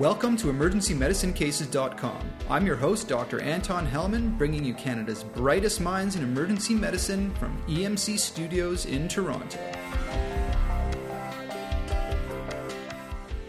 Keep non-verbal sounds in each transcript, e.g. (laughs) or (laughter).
Welcome to EmergencyMedicineCases.com. I'm your host, Dr. Anton Helman, bringing you Canada's brightest minds in emergency medicine from EMC Studios in Toronto.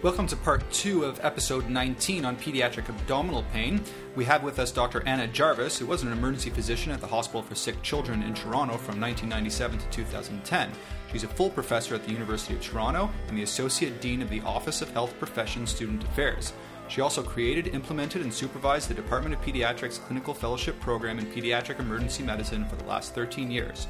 Welcome to part two of episode 19 on pediatric abdominal pain. We have with us Dr. Anna Jarvis, who was an emergency physician at the Hospital for Sick Children in Toronto from 1997 to 2010. She's a full professor at the University of Toronto and the Associate Dean of the Office of Health Profession Student Affairs. She also created, implemented, and supervised the Department of Pediatrics Clinical Fellowship Program in Pediatric Emergency Medicine for the last 13 years.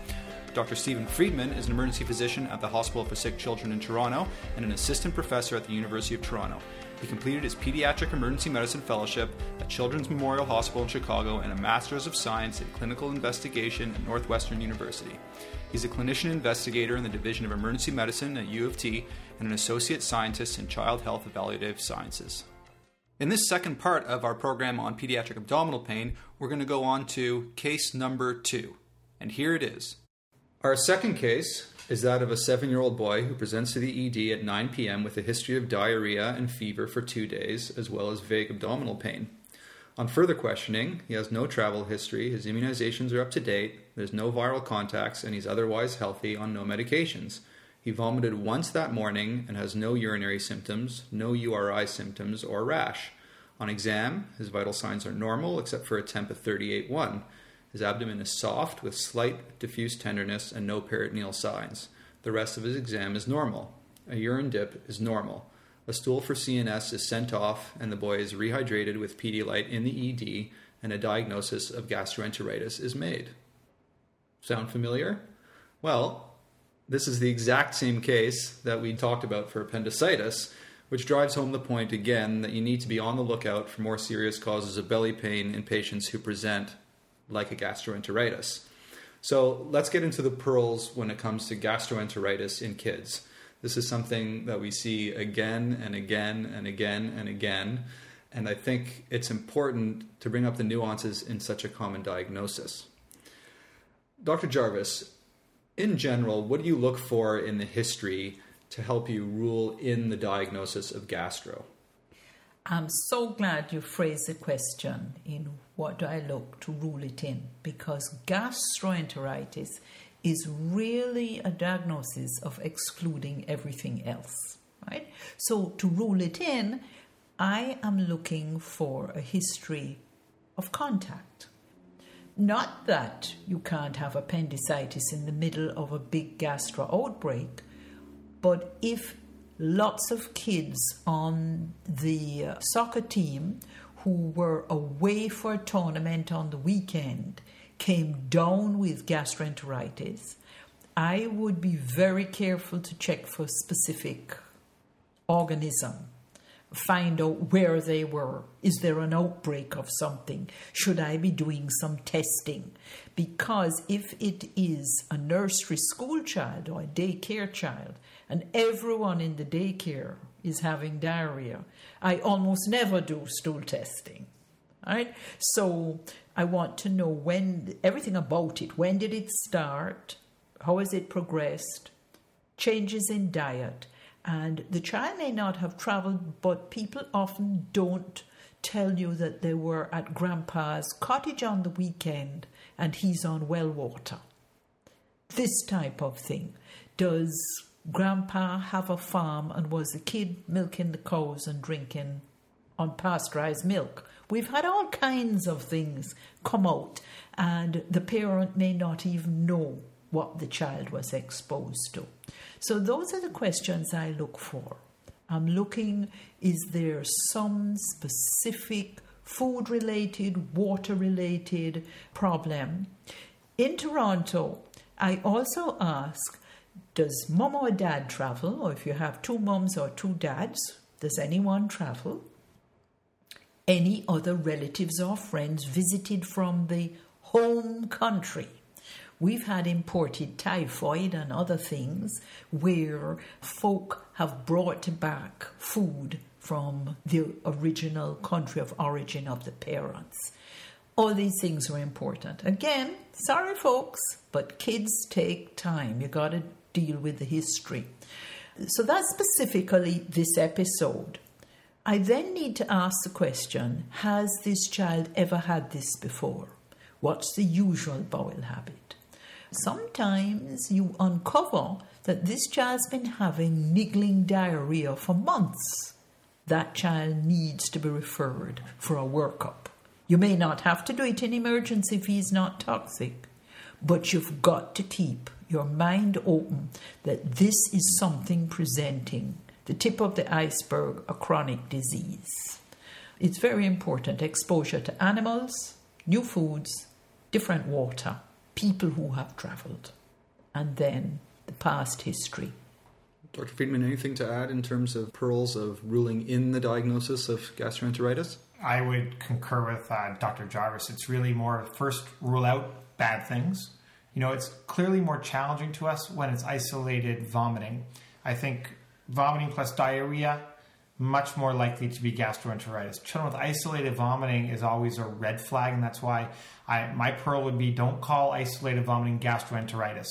Dr. Stephen Freedman is an emergency physician at the Hospital for Sick Children in Toronto and an assistant professor at the University of Toronto. He completed his Pediatric Emergency Medicine Fellowship at Children's Memorial Hospital in Chicago and a Master's of Science in Clinical Investigation at Northwestern University. He's a clinician investigator in the Division of Emergency Medicine at U of T and an associate scientist in Child Health Evaluative Sciences. In this second part of our program on pediatric abdominal pain, we're going to go on to case number two. And here it is. Our second case is that of a seven year old boy who presents to the ED at 9 p.m. with a history of diarrhea and fever for two days, as well as vague abdominal pain. On further questioning, he has no travel history, his immunizations are up to date, there's no viral contacts, and he's otherwise healthy on no medications. He vomited once that morning and has no urinary symptoms, no URI symptoms, or rash. On exam, his vital signs are normal except for a temp of 38.1. His abdomen is soft with slight diffuse tenderness and no peritoneal signs. The rest of his exam is normal. A urine dip is normal. A stool for C&S is sent off, and the boy is rehydrated with Pedialyte in the ED, and a diagnosis of gastroenteritis is made. Sound familiar? Well, this is the exact same case that we talked about for appendicitis, which drives home the point again that you need to be on the lookout for more serious causes of belly pain in patients who present like a gastroenteritis. So let's get into the pearls when it comes to gastroenteritis in kids. This is something that we see again and again and again and again. And I think it's important to bring up the nuances in such a common diagnosis. Dr. Jarvis, in general, what do you look for in the history to help you rule in the diagnosis of gastro? I'm so glad you phrased the question in what do I look to rule it in because gastroenteritis is really a diagnosis of excluding everything else, right? So to rule it in, I am looking for a history of contact. Not that you can't have appendicitis in the middle of a big gastro outbreak, but if lots of kids on the uh, soccer team who were away for a tournament on the weekend came down with gastroenteritis, I would be very careful to check for specific organism. Find out where they were. Is there an outbreak of something? Should I be doing some testing? Because if it is a nursery school child or a daycare child, and everyone in the daycare is having diarrhea. I almost never do stool testing. Right? So I want to know when everything about it. When did it start? How has it progressed? Changes in diet. And the child may not have traveled, but people often don't tell you that they were at grandpa's cottage on the weekend and he's on well water. This type of thing. Does grandpa have a farm and was a kid milking the cows and drinking on pasteurized milk. We've had all kinds of things come out, and the parent may not even know what the child was exposed to. So, those are the questions I look for. I'm looking is there some specific food related, water related problem? In Toronto, I also ask does mom or dad travel? Or if you have two moms or two dads, does anyone travel? Any other relatives or friends visited from the home country? We've had imported typhoid and other things where folk have brought back food from the original country of origin of the parents. All these things are important. Again, sorry folks, but kids take time. You got to deal with the history. So that's specifically this episode. I then need to ask the question Has this child ever had this before? What's the usual bowel habit? Sometimes you uncover that this child's been having niggling diarrhea for months. That child needs to be referred for a workup. You may not have to do it in emergency if he's not toxic, but you've got to keep your mind open that this is something presenting the tip of the iceberg, a chronic disease. It's very important exposure to animals, new foods, different water, people who have traveled, and then the past history. Dr. Freedman, anything to add in terms of pearls of ruling in the diagnosis of gastroenteritis? I would concur with uh, Dr. Jarvis. It's really more first rule out bad things. You know, it's clearly more challenging to us when it's isolated vomiting. I think vomiting plus diarrhea, much more likely to be gastroenteritis. Children with isolated vomiting is always a red flag, and that's why I, my pearl would be don't call isolated vomiting gastroenteritis.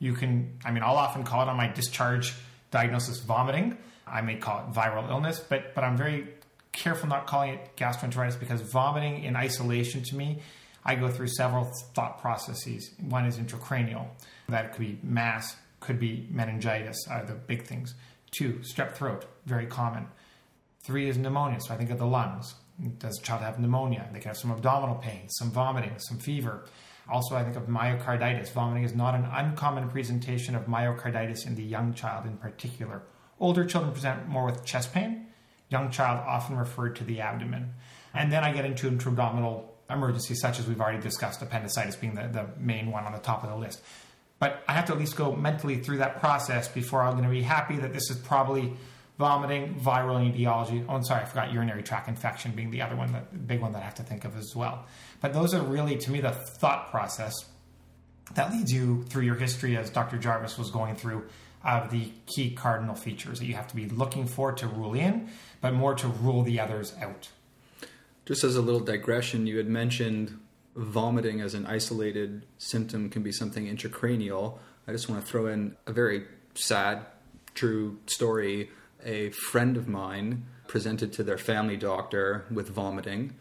You can, I mean, I'll often call it on my discharge diagnosis vomiting. I may call it viral illness, but but I'm very careful not calling it gastroenteritis because vomiting in isolation to me, I go through several thought processes. One is intracranial, that could be mass, could be meningitis, are the big things. Two, strep throat, very common. Three is pneumonia, so I think of the lungs. Does the child have pneumonia? They can have some abdominal pain, some vomiting, some fever. Also, I think of myocarditis. Vomiting is not an uncommon presentation of myocarditis in the young child in particular. Older children present more with chest pain. Young child often referred to the abdomen. And then I get into intra-abdominal emergencies, such as we've already discussed, appendicitis being the, the main one on the top of the list. But I have to at least go mentally through that process before I'm going to be happy that this is probably vomiting, viral etiology. Oh, I'm sorry, I forgot urinary tract infection being the other one, the big one that I have to think of as well. But those are really, to me, the thought process that leads you through your history, as Dr. Jarvis was going through, of the key cardinal features that you have to be looking for to rule in, but more to rule the others out. Just as a little digression, you had mentioned vomiting as an isolated symptom can be something intracranial. I just want to throw in a very sad, true story. A friend of mine presented to their family doctor with vomiting.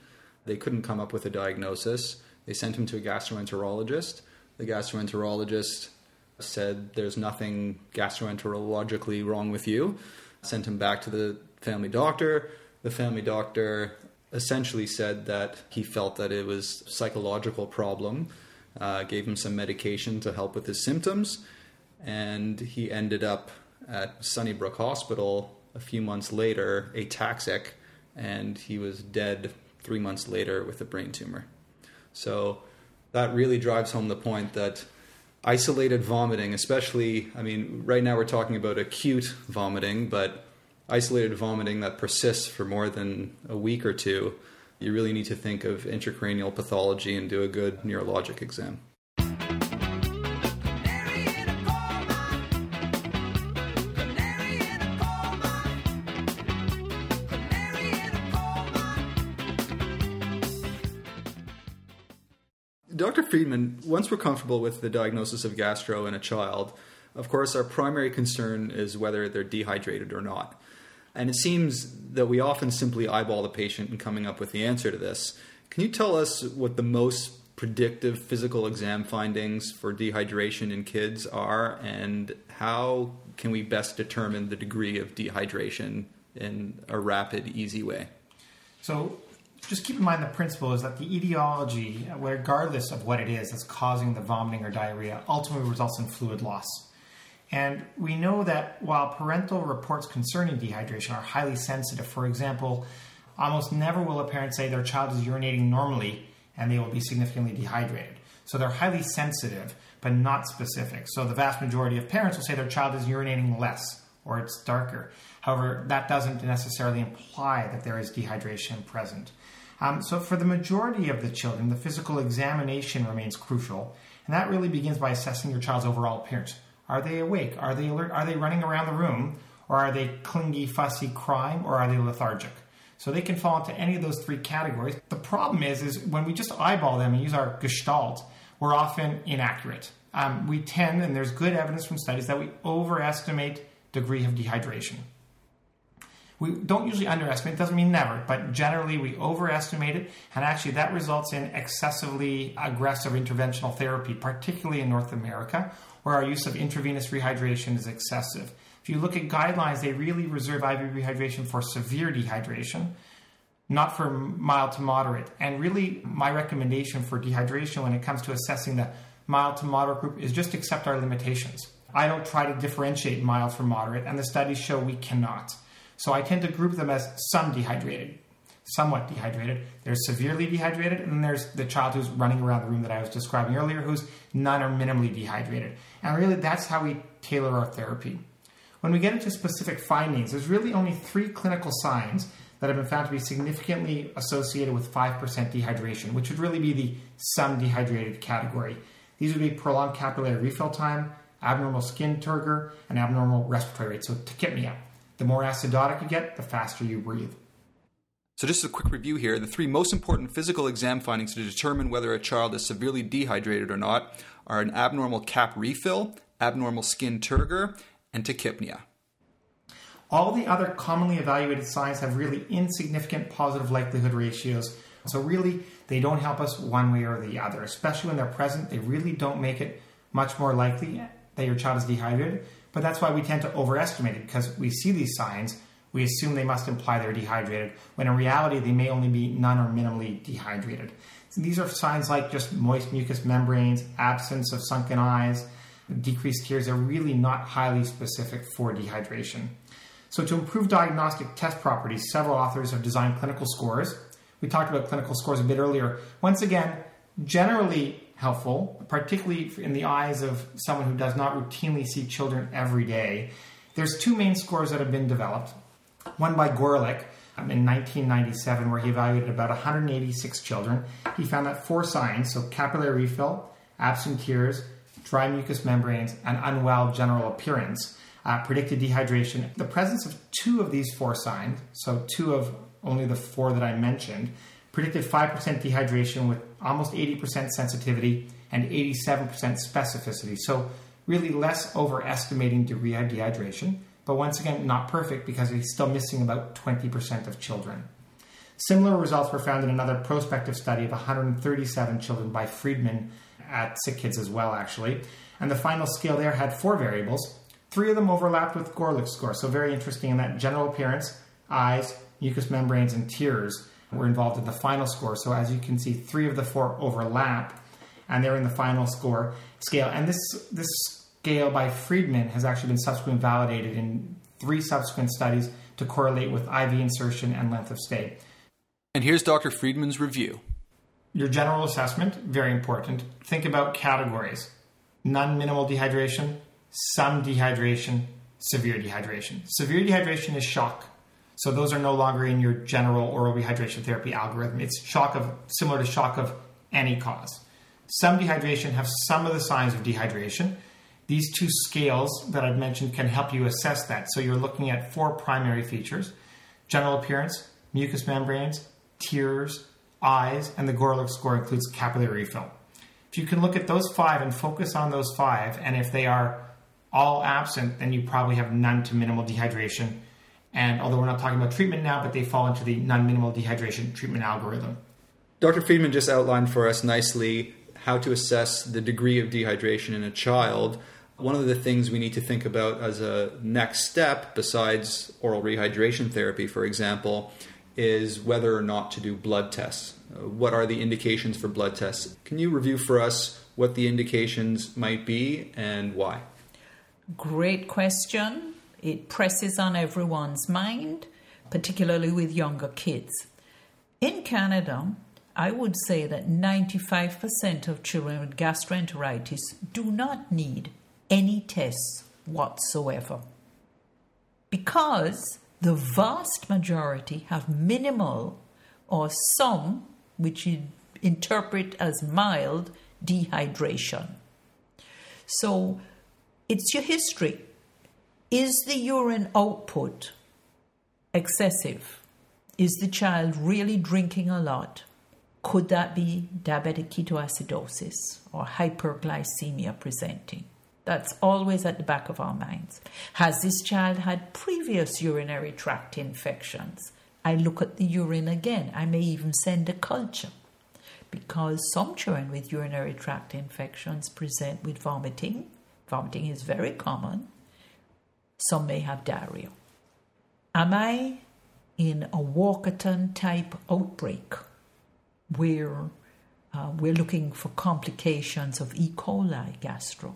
They couldn't come up with a diagnosis. They sent him to a gastroenterologist. The gastroenterologist said, There's nothing gastroenterologically wrong with you. Sent him back to the family doctor. The family doctor essentially said that he felt that it was a psychological problem, uh, gave him some medication to help with his symptoms, and he ended up at Sunnybrook Hospital a few months later, ataxic, and he was dead three months later with a brain tumor. So that really drives home the point that isolated vomiting, especially, I mean, right now we're talking about acute vomiting, but isolated vomiting that persists for more than a week or two, you really need to think of intracranial pathology and do a good neurologic exam. Dr. Freedman, once we're comfortable with the diagnosis of gastro in a child, of course, our primary concern is whether they're dehydrated or not. And it seems that we often simply eyeball the patient in coming up with the answer to this. Can you tell us what the most predictive physical exam findings for dehydration in kids are, and how can we best determine the degree of dehydration in a rapid, easy way? So, just keep in mind the principle is that the etiology, regardless of what it is that's causing the vomiting or diarrhea, ultimately results in fluid loss. And we know that while parental reports concerning dehydration are highly sensitive, for example, almost never will a parent say their child is urinating normally and they will be significantly dehydrated. So they're highly sensitive, but not specific. So the vast majority of parents will say their child is urinating less or it's darker. However, that doesn't necessarily imply that there is dehydration present. Um, so, for the majority of the children, the physical examination remains crucial, and that really begins by assessing your child's overall appearance. Are they awake? Are they alert? Are they running around the room? Or are they clingy, fussy, crying? Or are they lethargic? So they can fall into any of those three categories. The problem is, is when we just eyeball them and use our gestalt, we're often inaccurate. Um, we tend, and there's good evidence from studies, that we overestimate degree of dehydration. We don't usually underestimate, it doesn't mean never, but generally we overestimate it, and actually that results in excessively aggressive interventional therapy, particularly in North America, where our use of intravenous rehydration is excessive. If you look at guidelines, they really reserve IV rehydration for severe dehydration, not for mild to moderate. And really, my recommendation for dehydration when it comes to assessing the mild to moderate group is just accept our limitations. I don't try to differentiate mild from moderate, and the studies show we cannot. So I tend to group them as some dehydrated, somewhat dehydrated. There's severely dehydrated, and then there's the child who's running around the room that I was describing earlier, who's none or minimally dehydrated. And really, that's how we tailor our therapy. When we get into specific findings, there's really only three clinical signs that have been found to be significantly associated with 5% dehydration, which would really be the some dehydrated category. These would be prolonged capillary refill time, abnormal skin turgor, and abnormal respiratory rate, so tachypnea. The more acidotic you get, the faster you breathe. So, just a quick review here the three most important physical exam findings to determine whether a child is severely dehydrated or not are an abnormal cap refill, abnormal skin turgor, and tachypnea. All the other commonly evaluated signs have really insignificant positive likelihood ratios. So, really, they don't help us one way or the other, especially when they're present. They really don't make it much more likely that your child is dehydrated. But that's why we tend to overestimate it because we see these signs, we assume they must imply they're dehydrated, when in reality they may only be none or minimally dehydrated. So these are signs like just moist mucous membranes, absence of sunken eyes, decreased tears. They're really not highly specific for dehydration. So, to improve diagnostic test properties, several authors have designed clinical scores. We talked about clinical scores a bit earlier. Once again, generally helpful, particularly in the eyes of someone who does not routinely see children every day. There's two main scores that have been developed. One by Gorelick um, in 1997, where he evaluated about 186 children. He found that four signs, so capillary refill, absent tears, dry mucous membranes, and unwell general appearance, uh, predicted dehydration. The presence of two of these four signs, so two of only the four that I mentioned, predicted 5% dehydration with almost 80% sensitivity and 87% specificity. So, really less overestimating dehydration, but once again, not perfect because he's still missing about 20% of children. Similar results were found in another prospective study of 137 children by Friedman at Sick Kids as well, actually. And the final scale there had four variables. Three of them overlapped with Gorelick's score, so very interesting in that general appearance, eyes, mucous membranes, and tears were involved in the final score. So as you can see, three of the four overlap, and they're in the final score scale. And this this scale by Friedman has actually been subsequently validated in three subsequent studies to correlate with IV insertion and length of stay. And here's Dr. Freedman's review. Your general assessment, very important. Think about categories none minimal dehydration, some dehydration, severe dehydration. Severe dehydration is shock. So those are no longer in your general oral rehydration therapy algorithm. It's shock of similar to shock of any cause. Some dehydration have some of the signs of dehydration. These two scales that I've mentioned can help you assess that. So you're looking at four primary features: general appearance, mucous membranes, tears, eyes, and the Gorelick score includes capillary refill. If you can look at those five and focus on those five, and if they are all absent, then you probably have none to minimal dehydration and although we're not talking about treatment now, but they fall into the non minimal dehydration treatment algorithm. Dr. Freedman just outlined for us nicely how to assess the degree of dehydration in a child. One of the things we need to think about as a next step, besides oral rehydration therapy, for example, is whether or not to do blood tests. Uh, what are the indications for blood tests? Can you review for us what the indications might be and why? Great question. It presses on everyone's mind, particularly with younger kids. In Canada, I would say that 95% of children with gastroenteritis do not need any tests whatsoever because the vast majority have minimal or some, which you interpret as mild, dehydration. So it's your history. Is the urine output excessive? Is the child really drinking a lot? Could that be diabetic ketoacidosis or hyperglycemia presenting? That's always at the back of our minds. Has this child had previous urinary tract infections? I look at the urine again. I may even send a culture because some children with urinary tract infections present with vomiting. Vomiting is very common. Some may have diarrhea. Am I in a Walkerton type outbreak where uh, we're looking for complications of E. coli gastro?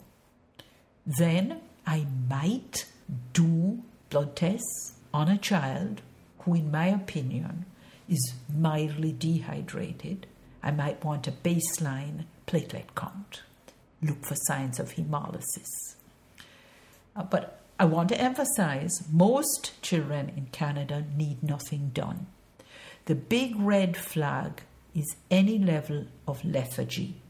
Then I might do blood tests on a child who, in my opinion, is mildly dehydrated. I might want a baseline platelet count. Look for signs of hemolysis. Uh, but I want to emphasize most children in Canada need nothing done. The big red flag is any level of lethargy.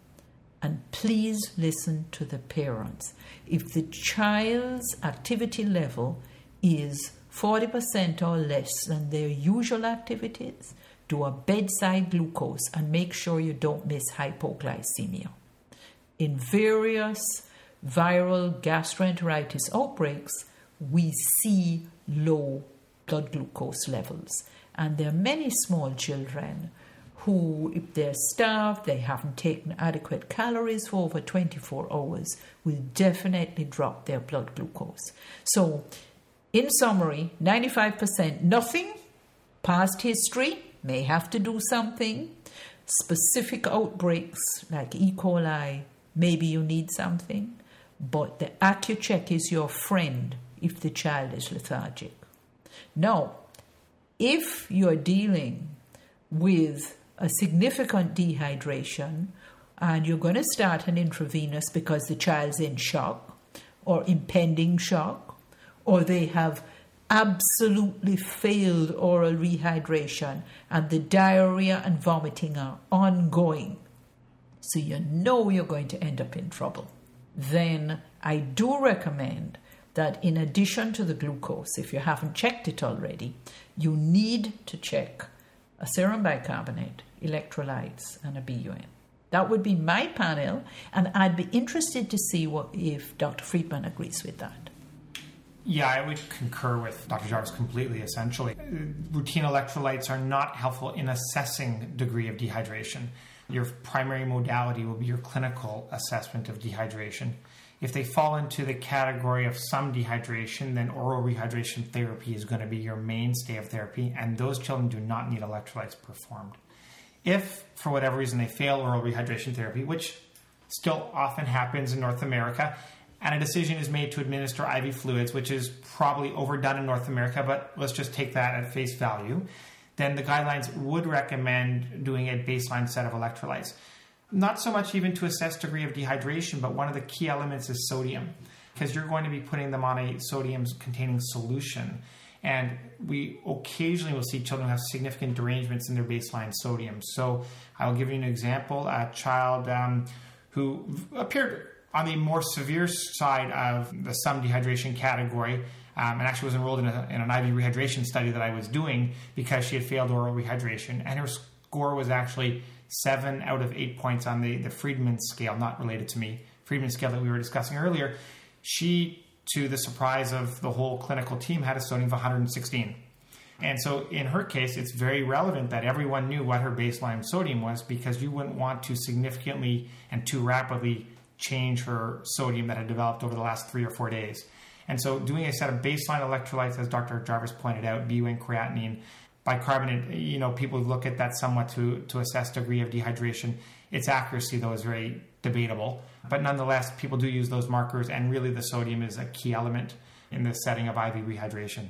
And please listen to the parents. If the child's activity level is 40% or less than their usual activities, do a bedside glucose and make sure you don't miss hypoglycemia. In various viral gastroenteritis outbreaks, we see low blood glucose levels. And there are many small children who, if they're starved, they haven't taken adequate calories for over 24 hours, will definitely drop their blood glucose. So, in summary, 95% nothing, past history, may have to do something, specific outbreaks like E. coli, maybe you need something, but the Accu-Chek is your friend if the child is lethargic. Now, if you're dealing with a significant dehydration and you're going to start an intravenous because the child's in shock or impending shock, or they have absolutely failed oral rehydration and the diarrhea and vomiting are ongoing, so you know you're going to end up in trouble, then I do recommend that in addition to the glucose, if you haven't checked it already, you need to check a serum bicarbonate, electrolytes, and a BUN. That would be my panel, and I'd be interested to see what, if Dr. Freedman agrees with that. Yeah, I would concur with Dr. Jarvis completely, essentially. Routine electrolytes are not helpful in assessing degree of dehydration. Your primary modality will be your clinical assessment of dehydration. If they fall into the category of some dehydration, then oral rehydration therapy is going to be your mainstay of therapy, and those children do not need electrolytes performed. If, for whatever reason, they fail oral rehydration therapy, which still often happens in North America, and a decision is made to administer IV fluids, which is probably overdone in North America, but let's just take that at face value, then the guidelines would recommend doing a baseline set of electrolytes not so much even to assess degree of dehydration, but one of the key elements is sodium, because you're going to be putting them on a sodium containing solution. And we occasionally will see children have significant derangements in their baseline sodium. So I'll give you an example a child um, who appeared on the more severe side of the some dehydration category. Um, and actually was enrolled in, a, in, an IV rehydration study that I was doing because she had failed oral rehydration, and her score was actually seven out of eight points on the, the Friedman scale, not related to me, Friedman scale that we were discussing earlier. She, to the surprise of the whole clinical team, had a sodium of 116. And so in her case, it's very relevant that everyone knew what her baseline sodium was because you wouldn't want to significantly and too rapidly change her sodium that had developed over the last three or four days. And so doing a set of baseline electrolytes, as Dr. Jarvis pointed out, BUN creatinine, bicarbonate, you know, people look at that somewhat to, to assess degree of dehydration. Its accuracy, though, is very debatable. But nonetheless, people do use those markers, and really the sodium is a key element in the setting of IV rehydration.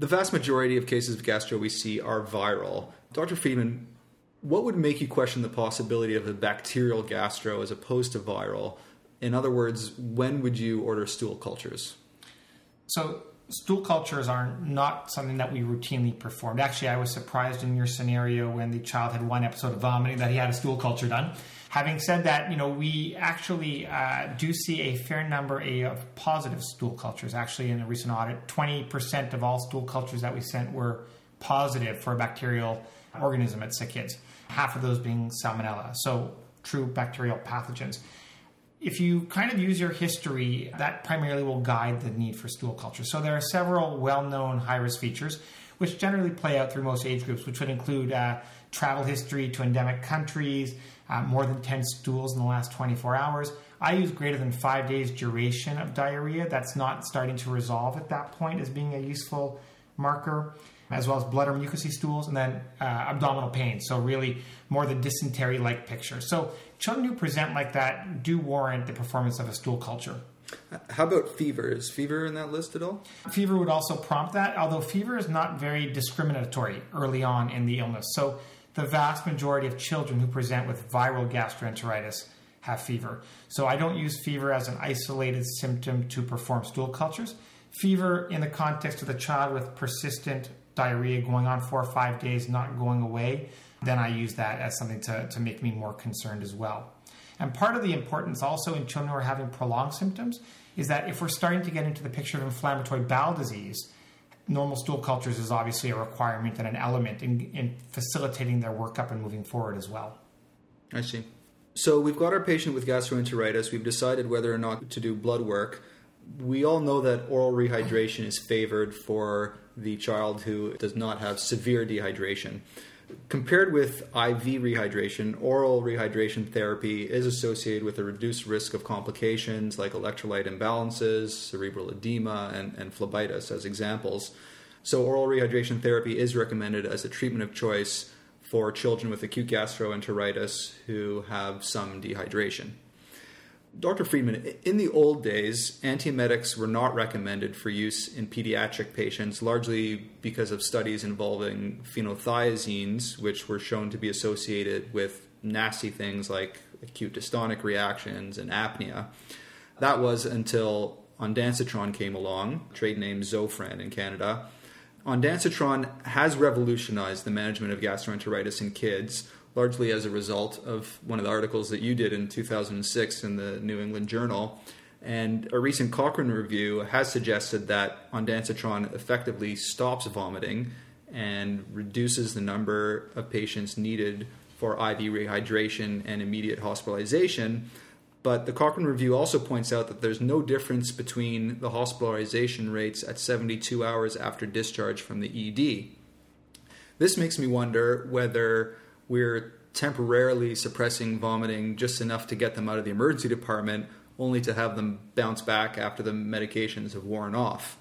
The vast majority of cases of gastro we see are viral. Dr. Freedman, what would make you question the possibility of a bacterial gastro as opposed to viral? In other words, when would you order stool cultures? So, stool cultures are not something that we routinely performed. Actually, I was surprised in your scenario when the child had one episode of vomiting that he had a stool culture done. Having said that, you know, we actually uh, do see a fair number of positive stool cultures. Actually, in a recent audit, 20% of all stool cultures that we sent were positive for a bacterial organism at sick kids, half of those being salmonella, so true bacterial pathogens. If you kind of use your history, that primarily will guide the need for stool culture. So there are several well known high risk features which generally play out through most age groups, which would include uh, travel history to endemic countries, uh, more than 10 stools in the last 24 hours. I use greater than five days duration of diarrhea. That's not starting to resolve at that point as being a useful marker, as well as blood or mucousy stools, and then uh, abdominal pain. So, really more the dysentery like picture. So, children who present like that do warrant the performance of a stool culture. How about fever? Is fever in that list at all? Fever would also prompt that, although fever is not very discriminatory early on in the illness. So, the vast majority of children who present with viral gastroenteritis have fever. So I don't use fever as an isolated symptom to perform stool cultures. Fever in the context of the child with persistent diarrhea going on four or five days, not going away, then I use that as something to, to make me more concerned as well. And part of the importance also in children who are having prolonged symptoms is that if we're starting to get into the picture of inflammatory bowel disease, normal stool cultures is obviously a requirement and an element in, in facilitating their workup and moving forward as well. I see. So we've got our patient with gastroenteritis. We've decided whether or not to do blood work. We all know that oral rehydration is favored for the child who does not have severe dehydration. Compared with IV rehydration, oral rehydration therapy is associated with a reduced risk of complications like electrolyte imbalances, cerebral edema, and, and phlebitis as examples. So, oral rehydration therapy is recommended as a treatment of choice for children with acute gastroenteritis who have some dehydration. Dr. Freedman, in the old days, antiemetics were not recommended for use in pediatric patients, largely because of studies involving phenothiazines, which were shown to be associated with nasty things like acute dystonic reactions and apnea. That was until ondansetron came along, trade name Zofran in Canada. Ondansetron has revolutionized the management of gastroenteritis in kids largely as a result of one of the articles that you did in 2006 in the New England Journal. And a recent Cochrane review has suggested that ondansetron effectively stops vomiting and reduces the number of patients needed for IV rehydration and immediate hospitalization. But the Cochrane review also points out that there's no difference between the hospitalization rates at 72 hours after discharge from the ED. This makes me wonder whether we're temporarily suppressing vomiting just enough to get them out of the emergency department, only to have them bounce back after the medications have worn off.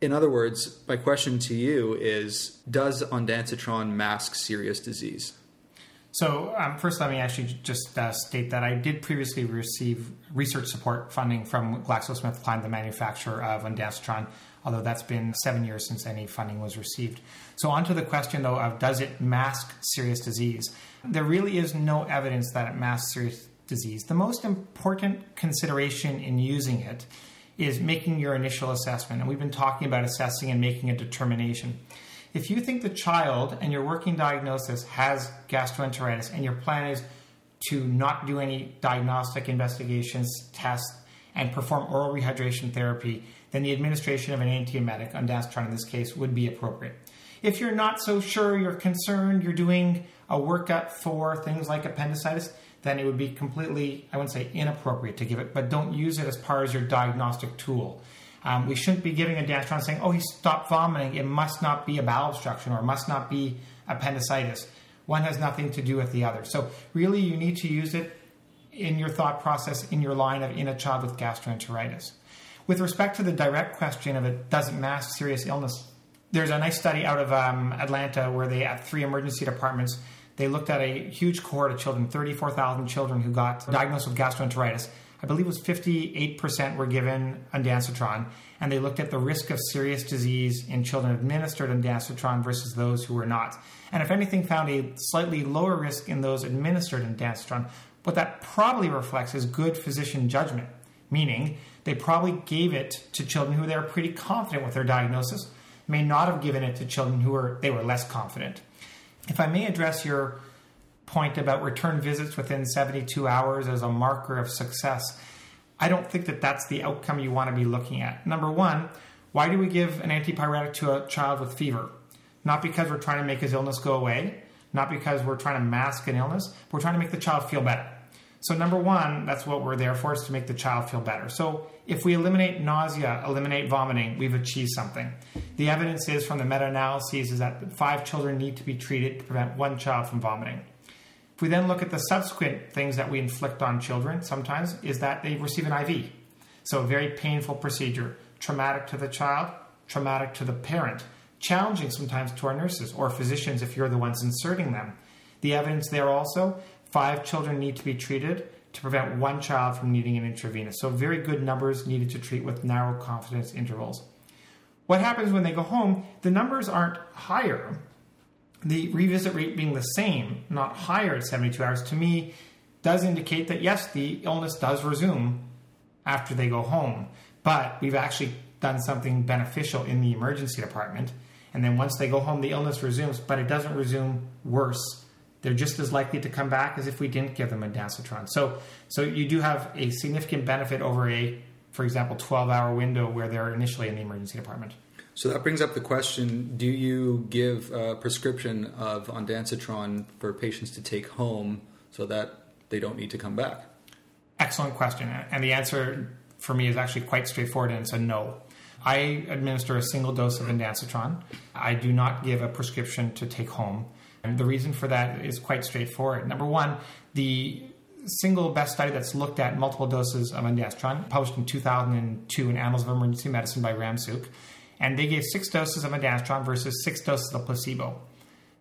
In other words, my question to you is Does ondansetron mask serious disease? So, um, first, let me actually just uh, state that I did previously receive research support funding from GlaxoSmithKline, the manufacturer of ondansetron, although that's been seven years since any funding was received. So, onto the question though of does it mask serious disease? There really is no evidence that it masks serious disease. The most important consideration in using it is making your initial assessment. And we've been talking about assessing and making a determination. If you think the child and your working diagnosis has gastroenteritis and your plan is to not do any diagnostic investigations, tests, and perform oral rehydration therapy, then the administration of an antiemetic, ondansetron in this case, would be appropriate. If you're not so sure, you're concerned, you're doing a workup for things like appendicitis, then it would be completely, I wouldn't say inappropriate to give it, but don't use it as part of your diagnostic tool. Um, we shouldn't be giving a ondansetron saying, oh, he stopped vomiting. It must not be a bowel obstruction or must not be appendicitis. One has nothing to do with the other. So, really, you need to use it in your thought process, in your line of in a child with gastroenteritis. With respect to the direct question of it doesn't mask serious illness, there's a nice study out of um, Atlanta where they, at three emergency departments, they looked at a huge cohort of children, 34,000 children who got diagnosed with gastroenteritis. I believe it was 58% were given ondansetron, and they looked at the risk of serious disease in children administered ondansetron versus those who were not. And if anything, found a slightly lower risk in those administered ondansetron. What that probably reflects is good physician judgment, meaning they probably gave it to children who they were pretty confident with their diagnosis, may not have given it to children who were they were less confident. If I may address your point about return visits within 72 hours as a marker of success, I don't think that that's the outcome you want to be looking at. Number one, why do we give an antipyretic to a child with fever? not because we're trying to make his illness go away, not because we're trying to mask an illness, we're trying to make the child feel better. So, number one, that's what we're there for, is to make the child feel better. So, if we eliminate nausea, eliminate vomiting, we've achieved something. The evidence is from the meta analyses is that five children need to be treated to prevent one child from vomiting. If we then look at the subsequent things that we inflict on children, sometimes is that they receive an IV. So, a very painful procedure, traumatic to the child, traumatic to the parent, challenging sometimes to our nurses or physicians if you're the ones inserting them. The evidence there also five children need to be treated to prevent one child from needing an intravenous. So, very good numbers needed to treat with narrow confidence intervals. What happens when they go home? The numbers aren't higher. The revisit rate being the same, not higher at 72 hours, to me does indicate that yes, the illness does resume after they go home. But we've actually done something beneficial in the emergency department. And then once they go home, the illness resumes, but it doesn't resume worse. They're just as likely to come back as if we didn't give them ondansetron. So, so you do have a significant benefit over a, for example, 12 hour window where they're initially in the emergency department. So that brings up the question do you give a prescription of ondansetron for patients to take home so that they don't need to come back? Excellent question. And the answer for me is actually quite straightforward and it's a no. I administer a single dose of ondansetron. I do not give a prescription to take home. And the reason for that is quite straightforward. Number one, the single best study that's looked at multiple doses of ondansetron, published in 2002 in Annals of Emergency Medicine by Ramsook, and they gave six doses of ondansetron versus six doses of placebo.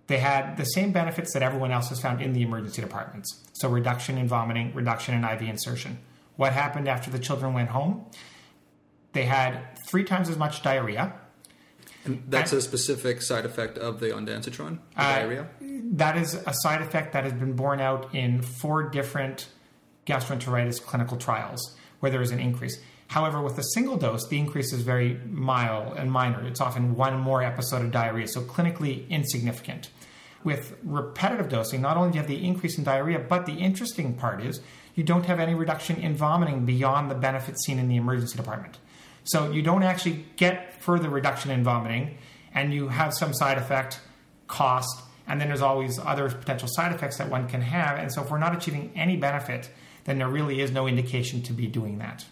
They had the same benefits that everyone else has found in the emergency departments. So reduction in vomiting, reduction in IV insertion. What happened after the children went home? They had three times as much diarrhea. And that's a specific side effect of the ondansetron, the uh, diarrhea? That is a side effect that has been borne out in four different gastroenteritis clinical trials where there is an increase. However, with a single dose, the increase is very mild and minor. It's often one more episode of diarrhea, so clinically insignificant. With repetitive dosing, not only do you have the increase in diarrhea, but the interesting part is you don't have any reduction in vomiting beyond the benefits seen in the emergency department. So you don't actually get further reduction in vomiting, and you have some side effect, cost, and then there's always other potential side effects that one can have. And so if we're not achieving any benefit, then there really is no indication to be doing that.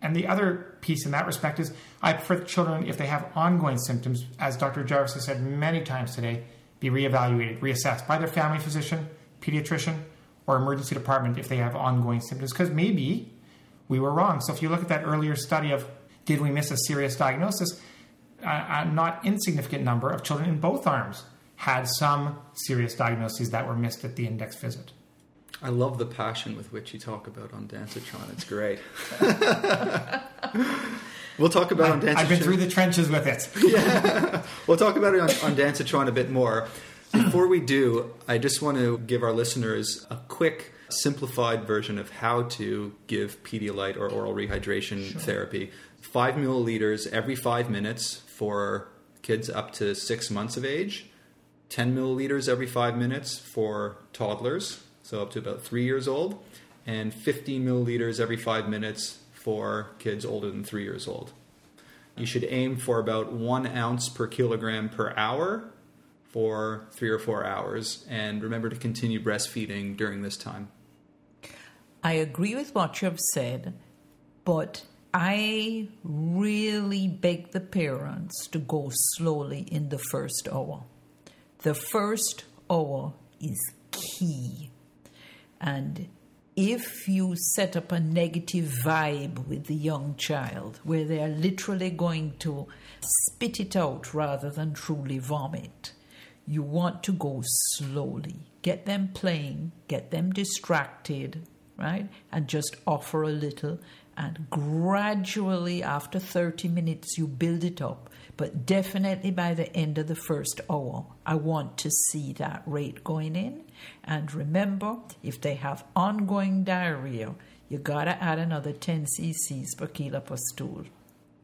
And the other piece in that respect is I prefer children, if they have ongoing symptoms, as Dr. Jarvis has said many times today, be reevaluated, reassessed by their family physician, pediatrician, or emergency department if they have ongoing symptoms. Because maybe we were wrong. So if you look at that earlier study of did we miss a serious diagnosis? A, a not insignificant number of children in both arms had some serious diagnoses that were missed at the index visit. I love the passion with which you talk about ondansetron. It's great. (laughs) we'll talk about ondansetron. I've been through the trenches with it. (laughs) yeah. We'll talk about it on, ondansetron a bit more. Before we do, I just want to give our listeners a quick simplified version of how to give Pedialyte or oral rehydration sure. therapy five milliliters every five minutes for kids up to six months of age, 10 milliliters every five minutes for toddlers, so up to about three years old, and 15 milliliters every five minutes for kids older than three years old. You should aim for about one ounce per kilogram per hour for three or four hours, and remember to continue breastfeeding during this time. I agree with what you've said, but I really beg the parents to go slowly in the first hour. The first hour is key. And if you set up a negative vibe with the young child where they are literally going to spit it out rather than truly vomit, you want to go slowly. Get them playing, get them distracted, right? And just offer a little and gradually after 30 minutes you build it up. But definitely by the end of the first hour i want to see that rate going in. And remember if they have ongoing diarrhea you gotta add another 10 cc's per kilo per stool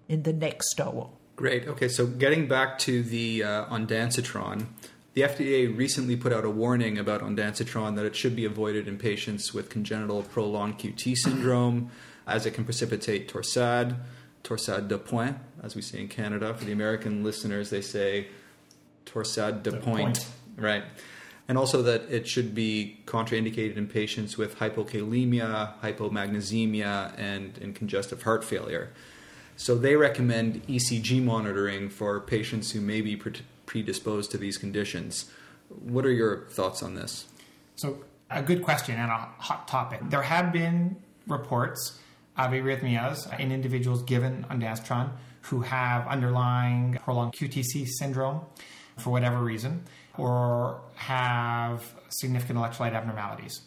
in the next hour. Great. Okay so getting back to the uh, ondansetron the FDA recently put out a warning about ondansetron that it should be avoided in patients with congenital prolonged QT syndrome as it can precipitate torsade, torsade de pointe, as we say in Canada. For the American listeners, they say Torsade de De Point. Point. Right. And also that it should be contraindicated in patients with hypokalemia, hypomagnesemia, and in congestive heart failure. So they recommend ECG monitoring for patients who may be predisposed to these conditions. What are your thoughts on this? So, a good question and a hot topic. There have been reports of arrhythmias in individuals given ondansetron who have underlying prolonged QTC syndrome for whatever reason or have significant electrolyte abnormalities.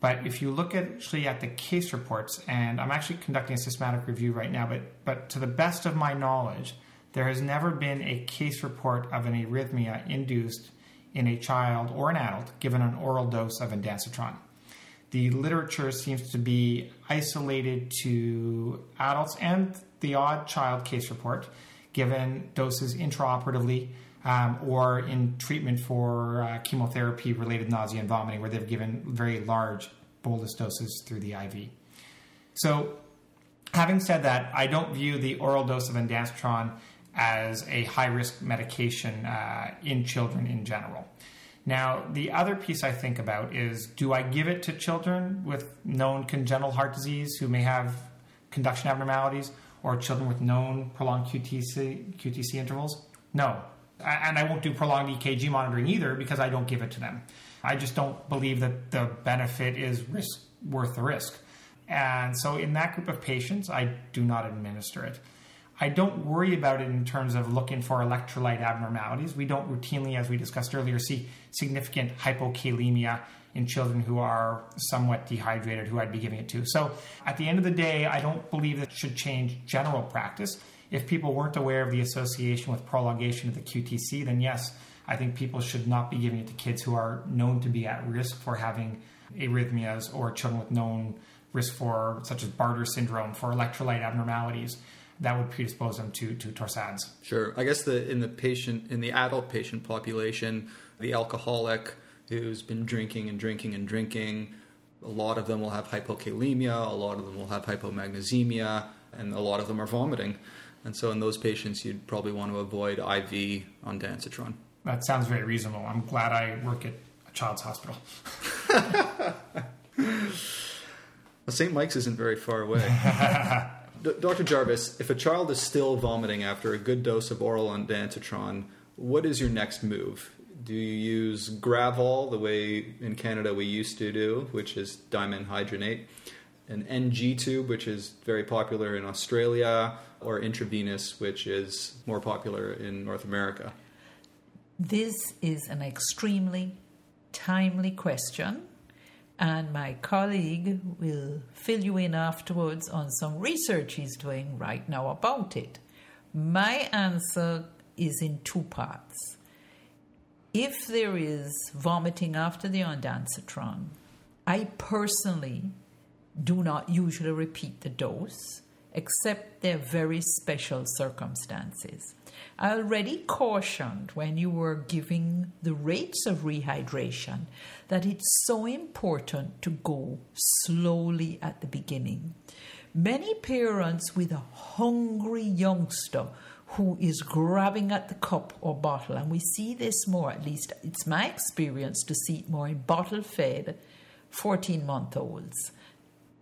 But if you look at, actually at the case reports, and I'm actually conducting a systematic review right now, but, but to the best of my knowledge, there has never been a case report of an arrhythmia induced in a child or an adult given an oral dose of ondansetron. The literature seems to be isolated to adults and the odd child case report given doses intraoperatively um, or in treatment for uh, chemotherapy related nausea and vomiting, where they've given very large bolus doses through the IV. So, having said that, I don't view the oral dose of ondansetron as a high risk medication uh, in children in general. Now, the other piece I think about is do I give it to children with known congenital heart disease who may have conduction abnormalities or children with known prolonged QTC, QTC intervals? No. And I won't do prolonged EKG monitoring either because I don't give it to them. I just don't believe that the benefit is risk, worth the risk. And so, in that group of patients, I do not administer it. I don't worry about it in terms of looking for electrolyte abnormalities. We don't routinely, as we discussed earlier, see significant hypokalemia in children who are somewhat dehydrated, who I'd be giving it to. So at the end of the day, I don't believe that should change general practice. If people weren't aware of the association with prolongation of the QTC, then yes, I think people should not be giving it to kids who are known to be at risk for having arrhythmias or children with known risk for, such as Bartter syndrome, for electrolyte abnormalities that would predispose them to, to torsades. Sure. I guess the in the patient in the adult patient population, the alcoholic who's been drinking and drinking and drinking, a lot of them will have hypokalemia, a lot of them will have hypomagnesemia, and a lot of them are vomiting. And so in those patients, you'd probably want to avoid IV on ondansetron. That sounds very reasonable. I'm glad I work at a child's hospital. (laughs) Well, St. Mike's isn't very far away. (laughs) Dr. Jarvis, if a child is still vomiting after a good dose of oral ondansetron, what is your next move? Do you use Gravol the way in Canada we used to do, which is dimenhydrinate, an NG tube, which is very popular in Australia, or intravenous, which is more popular in North America? This is an extremely timely question, and my colleague will fill you in afterwards on some research he's doing right now about it. My answer is in two parts. If there is vomiting after the ondansetron, I personally do not usually repeat the dose, except there are very special circumstances. I already cautioned when you were giving the rates of rehydration that it's so important to go slowly at the beginning. Many parents with a hungry youngster who is grabbing at the cup or bottle, and we see this more, at least it's my experience to see it more in bottle fed 14 month olds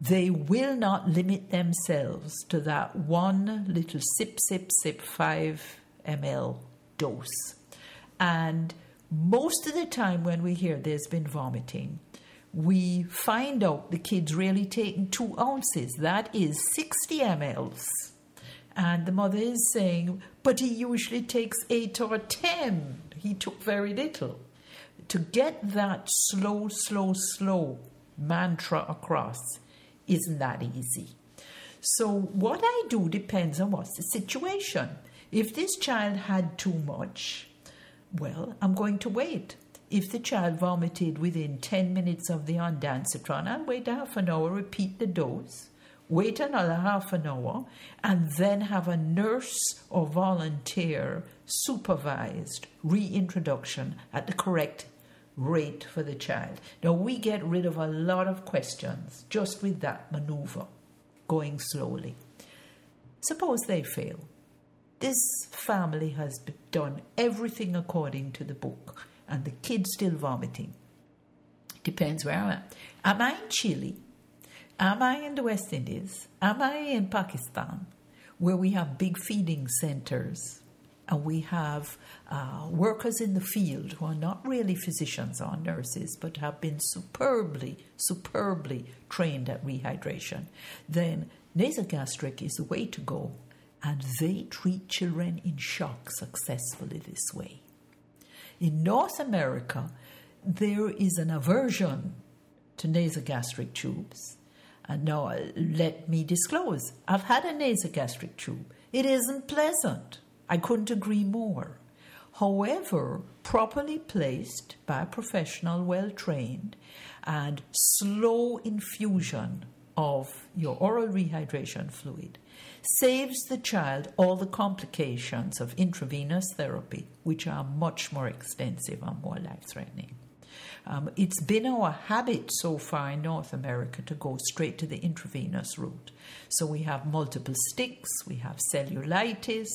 they will not limit themselves to that one little sip, sip, sip, 5 ml dose. And most of the time, when we hear there's been vomiting, we find out the kid's really taking two ounces. That is 60 mLs. And the mother is saying, but he usually takes eight or 10. He took very little. To get that slow, slow, slow mantra across, isn't that easy. So, what I do depends on what's the situation. If this child had too much, well, I'm going to wait. If the child vomited within 10 minutes of the ondansetron, I'll wait half an hour, repeat the dose, wait another half an hour, and then have a nurse or volunteer supervised reintroduction at the correct rate for the child. Now, we get rid of a lot of questions just with that maneuver, going slowly. Suppose they fail. This family has done everything according to the book, and the kid's still vomiting. Depends where I'm at. Am I in Chile? Am I in the West Indies? Am I in Pakistan, where we have big feeding centers and we have uh, workers in the field who are not really physicians or nurses but have been superbly, superbly trained at rehydration, then nasogastric is the way to go. And they treat children in shock successfully this way. In North America, there is an aversion to nasogastric tubes. And now, uh, let me disclose I've had a nasogastric tube. It isn't pleasant. I couldn't agree more. However, properly placed by a professional, well trained, and slow infusion of your oral rehydration fluid saves the child all the complications of intravenous therapy, which are much more extensive and more life threatening. Um, it's been our habit so far in North America to go straight to the intravenous route. So we have multiple sticks, we have cellulitis,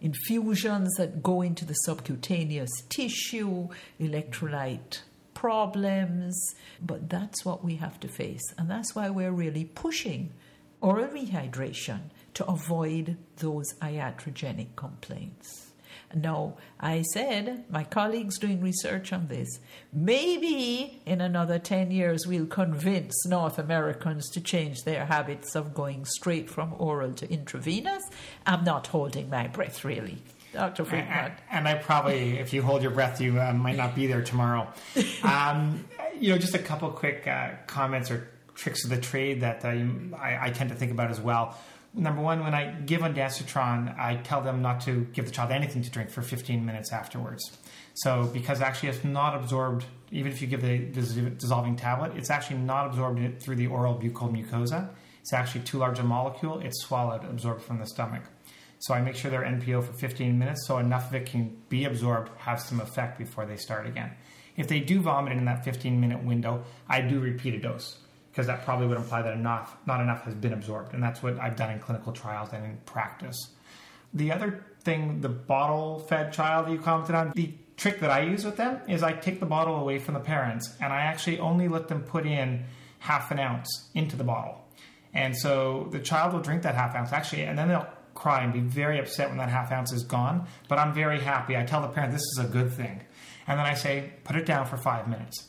infusions that go into the subcutaneous tissue, electrolyte problems, but that's what we have to face. And that's why we're really pushing oral rehydration to avoid those iatrogenic complaints. Now, I said, my colleagues doing research on this, maybe in another 10 years we'll convince North Americans to change their habits of going straight from oral to intravenous. I'm not holding my breath, really. Dr. Freedman. And, I probably, if you hold your breath, you uh, might not be there tomorrow. (laughs) Um, you know, just a couple quick uh, comments or tricks of the trade that uh, I, I tend to think about as well number one, when I give ondansetron, I tell them not to give the child anything to drink for 15 minutes afterwards. So, because actually it's not absorbed, even if you give the dissolving tablet, it's actually not absorbed through the oral buccal mucosa. It's actually too large a molecule. It's swallowed, absorbed from the stomach. So I make sure they're NPO for 15 minutes so enough of it can be absorbed, have some effect before they start again. If they do vomit in that 15 minute window, I do repeat a dose because that probably would imply that enough, not enough has been absorbed. And that's what I've done in clinical trials and in practice. The other thing, the bottle fed child you commented on, the trick that I use with them is I take the bottle away from the parents and I actually only let them put in half an ounce into the bottle. And so the child will drink that half ounce actually, and then they'll cry and be very upset when that half ounce is gone. But I'm very happy. I tell the parent this is a good thing. And then I say, put it down for five minutes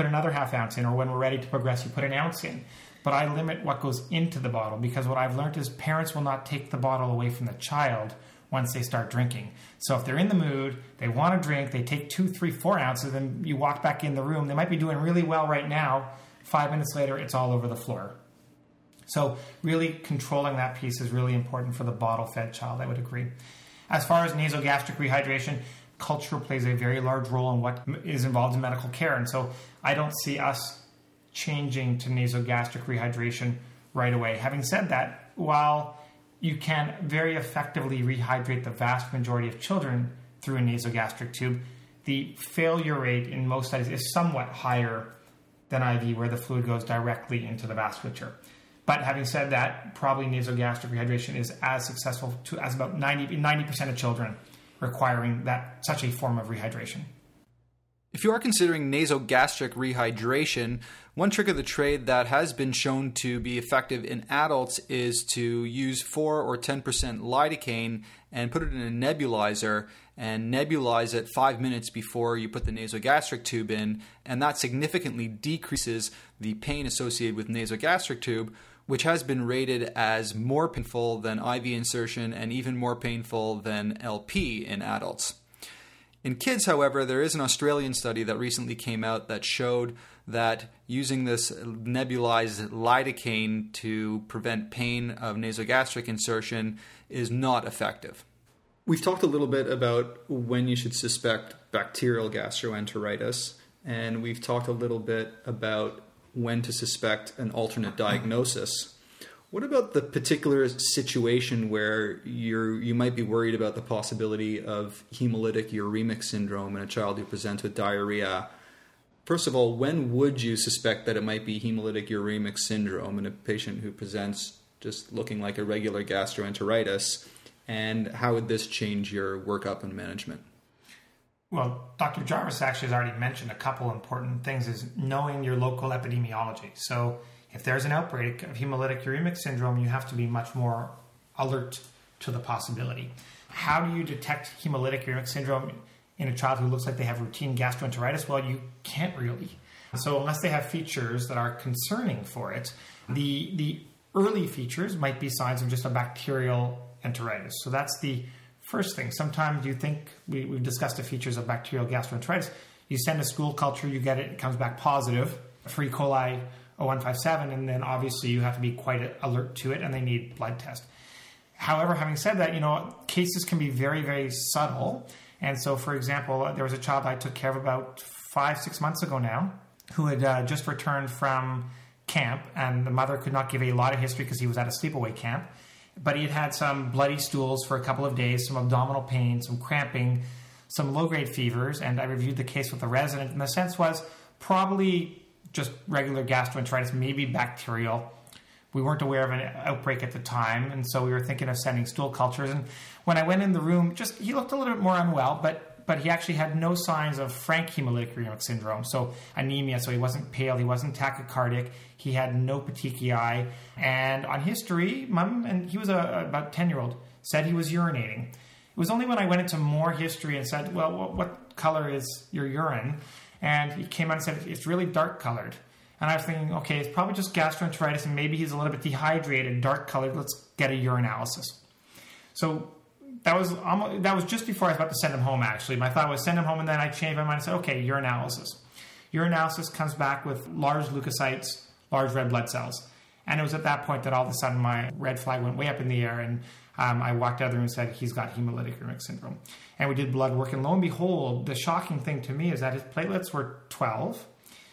put another half ounce in, or when we're ready to progress, you put an ounce in. But I limit what goes into the bottle because what I've learned is parents will not take the bottle away from the child once they start drinking. So if they're in the mood, they want to drink, they take two, three, four ounces, and you walk back in the room. They might be doing really well right now. Five minutes later, it's all over the floor. So really controlling that piece is really important for the bottle fed child, I would agree. As far as nasogastric rehydration, culture plays a very large role in what is involved in medical care. And so I don't see us changing to nasogastric rehydration right away. Having said that, while you can very effectively rehydrate the vast majority of children through a nasogastric tube, the failure rate in most studies is somewhat higher than IV, where the fluid goes directly into the vasculature. But having said that, probably nasogastric rehydration is as successful to, as about 90, 90% of children requiring that such a form of rehydration. If you are considering nasogastric rehydration, one trick of the trade that has been shown to be effective in adults is to use 4 or 10% lidocaine and put it in a nebulizer and nebulize it 5 minutes before you put the nasogastric tube in, and that significantly decreases the pain associated with nasogastric tube, which has been rated as more painful than IV insertion and even more painful than LP in adults. In kids, however, there is an Australian study that recently came out that showed that using this nebulized lidocaine to prevent pain of nasogastric insertion is not effective. We've talked a little bit about when you should suspect bacterial gastroenteritis, and we've talked a little bit about when to suspect an alternate diagnosis. What about the particular situation where you're you might be worried about the possibility of hemolytic uremic syndrome in a child who presents with diarrhea? First of all, when would you suspect that it might be hemolytic uremic syndrome in a patient who presents just looking like a regular gastroenteritis? And how would this change your workup and management? Well, Dr. Jarvis actually has already mentioned a couple important things is knowing your local epidemiology. So if there's an outbreak of hemolytic uremic syndrome, you have to be much more alert to the possibility. How do you detect hemolytic uremic syndrome in a child who looks like they have routine gastroenteritis? Well, you can't really. So unless they have features that are concerning for it, the the early features might be signs of just a bacterial enteritis. So that's the first thing. Sometimes you think we, we've discussed the features of bacterial gastroenteritis. You send a stool culture, you get it, it comes back positive for E. coli O157, and then obviously you have to be quite alert to it, and they need blood test. However, having said that, you know cases can be very, very subtle. And so, for example, there was a child I took care of about five, six months ago now, who had uh, just returned from camp, and the mother could not give a lot of history because he was at a sleepaway camp. But he had had some bloody stools for a couple of days, some abdominal pain, some cramping, some low grade fevers, and I reviewed the case with the resident, and the sense was probably just regular gastroenteritis, maybe bacterial. We weren't aware of an outbreak at the time, and so we were thinking of sending stool cultures. And when I went in the room, just he looked a little bit more unwell, but but he actually had no signs of frank hemolytic syndrome, so anemia. So he wasn't pale, he wasn't tachycardic, he had no petechiae, and on history, mom and he was a, about ten year old said he was urinating. It was only when I went into more history and said, "Well, what, what color is your urine?" and he came out and said it's really dark colored. And I was thinking, okay, it's probably just gastroenteritis, and maybe he's a little bit dehydrated, dark colored. Let's get a urinalysis. So that was almost, that was just before I was about to send him home. Actually, my thought was send him home, and then I changed my mind and said, okay, urinalysis. Urinalysis comes back with large leukocytes, large red blood cells, and it was at that point that all of a sudden my red flag went way up in the air, and um, I walked out of the room and said he's got hemolytic uremic syndrome. And we did blood work, and lo and behold, the shocking thing to me is that his platelets were 12.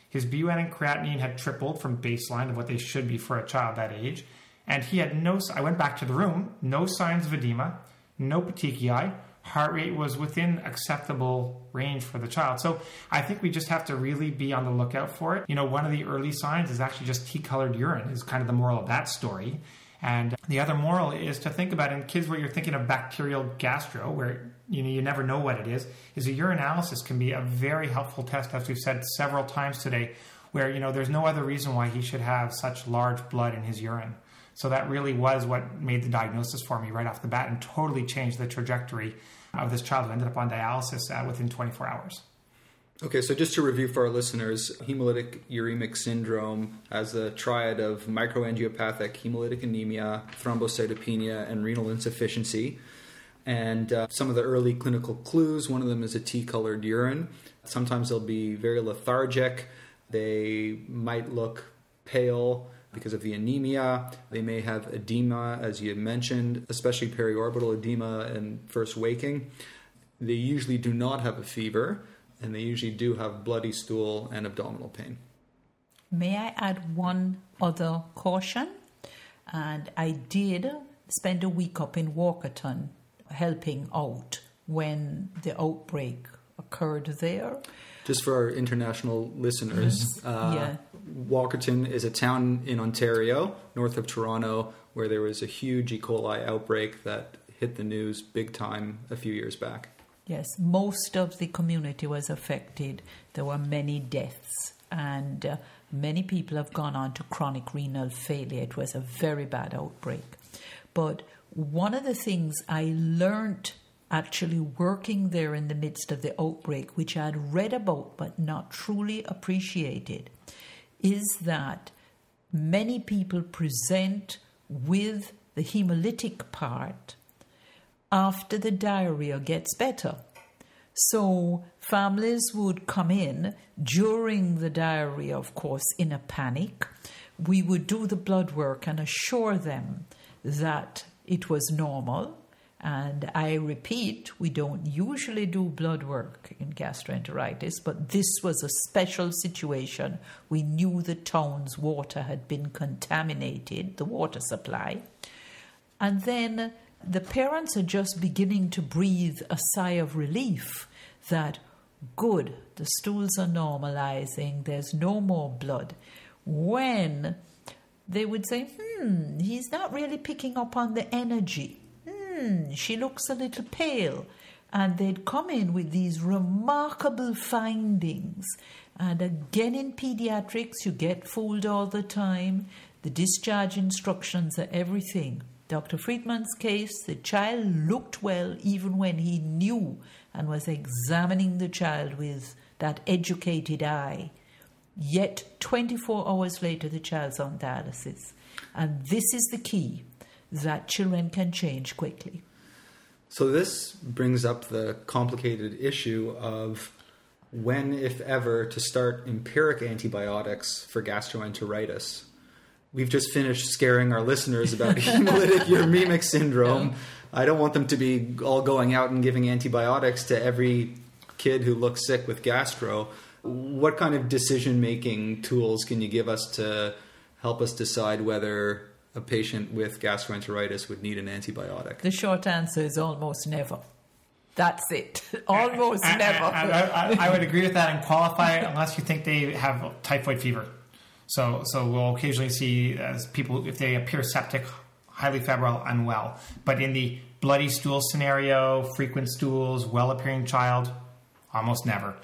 His BUN and creatinine had tripled from baseline of what they should be for a child that age. And he had no, I went back to the room, no signs of edema, no petechiae. Heart rate was within acceptable range for the child. So I think we just have to really be on the lookout for it. You know, one of the early signs is actually just tea colored urine, is kind of the moral of that story. And the other moral is to think about in kids where you're thinking of bacterial gastro, where you know you never know what it is, is a urinalysis can be a very helpful test, as we've said several times today, where you know there's no other reason why he should have such large blood in his urine. So that really was what made the diagnosis for me right off the bat and totally changed the trajectory of this child who ended up on dialysis uh, within 24 hours. Okay, so just to review for our listeners, hemolytic uremic syndrome as a triad of microangiopathic hemolytic anemia, thrombocytopenia, and renal insufficiency. And uh, some of the early clinical clues one of them is a tea colored urine. Sometimes they'll be very lethargic, they might look pale because of the anemia. They may have edema, as you mentioned, especially periorbital edema and first waking. They usually do not have a fever and they usually do have bloody stool and abdominal pain. May I add one other caution? And I did spend a week up in Walkerton helping out when the outbreak occurred there. Just for our international listeners, uh, Yeah. Walkerton is a town in Ontario, north of Toronto, where there was a huge E. coli outbreak that hit the news big time a few years back. Yes, most of the community was affected. There were many deaths, and uh, many people have gone on to chronic renal failure. It was a very bad outbreak. But one of the things I learned actually working there in the midst of the outbreak, which I had read about but not truly appreciated, is that many people present with the hemolytic part after the diarrhea gets better. So families would come in during the diarrhea, of course, in a panic. We would do the blood work and assure them that it was normal. And I repeat, we don't usually do blood work in gastroenteritis, but this was a special situation. We knew the town's water had been contaminated, the water supply. And then the parents are just beginning to breathe a sigh of relief that, good, the stools are normalizing, there's no more blood. When they would say, hmm, he's not really picking up on the energy. Hmm, she looks a little pale. And they'd come in with these remarkable findings. And again, in pediatrics, you get fooled all the time. The discharge instructions are everything. Dr. Freedman's case, the child looked well even when he knew and was examining the child with that educated eye. Yet 24 hours later, the child's on dialysis. And this is the key that children can change quickly. So, this brings up the complicated issue of when, if ever, to start empiric antibiotics for gastroenteritis. We've just finished scaring our listeners about (laughs) hemolytic uremic syndrome. Yeah. I don't want them to be all going out and giving antibiotics to every kid who looks sick with gastro. What kind of decision making tools can you give us to help us decide whether a patient with gastroenteritis would need an antibiotic? The short answer is almost never. That's it. (laughs) Almost I, never. I, I, I, would agree with that and qualify it unless you think they have typhoid fever. So, so we'll occasionally see as people if they appear septic, highly febrile, unwell. But in the bloody stool scenario, frequent stools, well appearing child, almost never.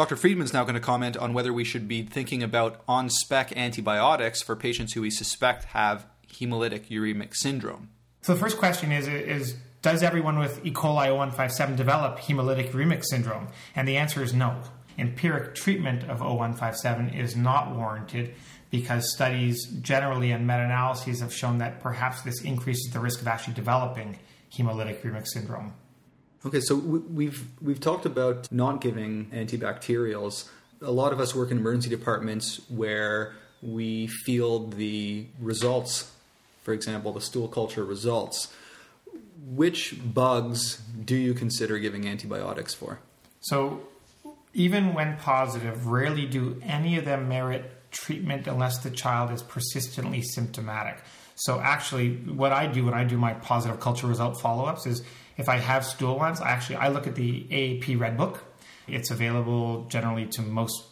Dr. Freedman's now going to comment on whether we should be thinking about on spec antibiotics for patients who we suspect have hemolytic uremic syndrome. So the first question is, is does everyone with E. coli O157 develop hemolytic uremic syndrome? And the answer is no. Empiric treatment of O157 is not warranted because studies generally and meta analyses have shown that perhaps this increases the risk of actually developing hemolytic uremic syndrome. Okay, so we've we've talked about not giving antibacterials. A lot of us work in emergency departments where we field the results, for example, the stool culture results. Which bugs do you consider giving antibiotics for? So, even when positive, rarely do any of them merit treatment unless the child is persistently symptomatic. So, actually, what I do when I do my positive culture result follow ups is if I have stool ones, I actually I look at the AAP Red Book. It's available generally to most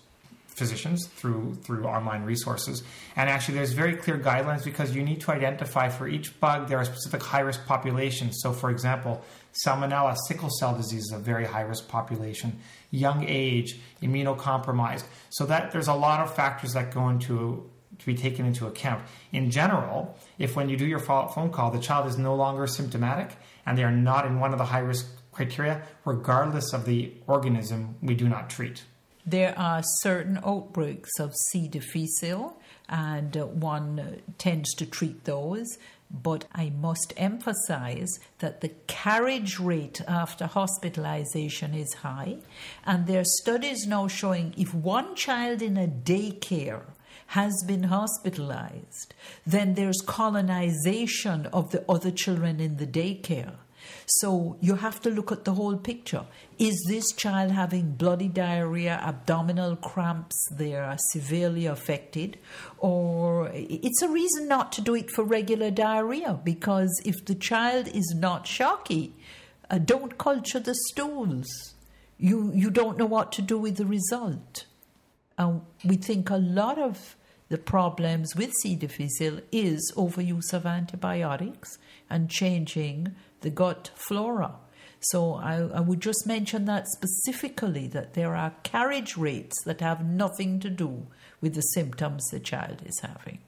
physicians through through online resources. And actually, there's very clear guidelines because you need to identify for each bug there are specific high risk populations. So, for example, Salmonella, sickle cell disease is a very high risk population. Young age, immunocompromised. So that there's a lot of factors that go into to be taken into account. In general, if when you do your phone call, the child is no longer symptomatic and they are not in one of the high risk criteria, regardless of the organism, we do not treat. There are certain outbreaks of C. difficile, and uh, one tends to treat those. But I must emphasize that the carriage rate after hospitalization is high, and there are studies now showing if one child in a daycare has been hospitalized, then there's colonization of the other children in the daycare. So you have to look at the whole picture. Is this child having bloody diarrhea, abdominal cramps, they are severely affected? Or it's a reason not to do it for regular diarrhea because if the child is not shocky, uh, don't culture the stools. You, you don't know what to do with the result. And we think a lot of the problems with C. difficile is overuse of antibiotics and changing the gut flora. So I, I, would just mention that specifically that there are carriage rates that have nothing to do with the symptoms the child is having.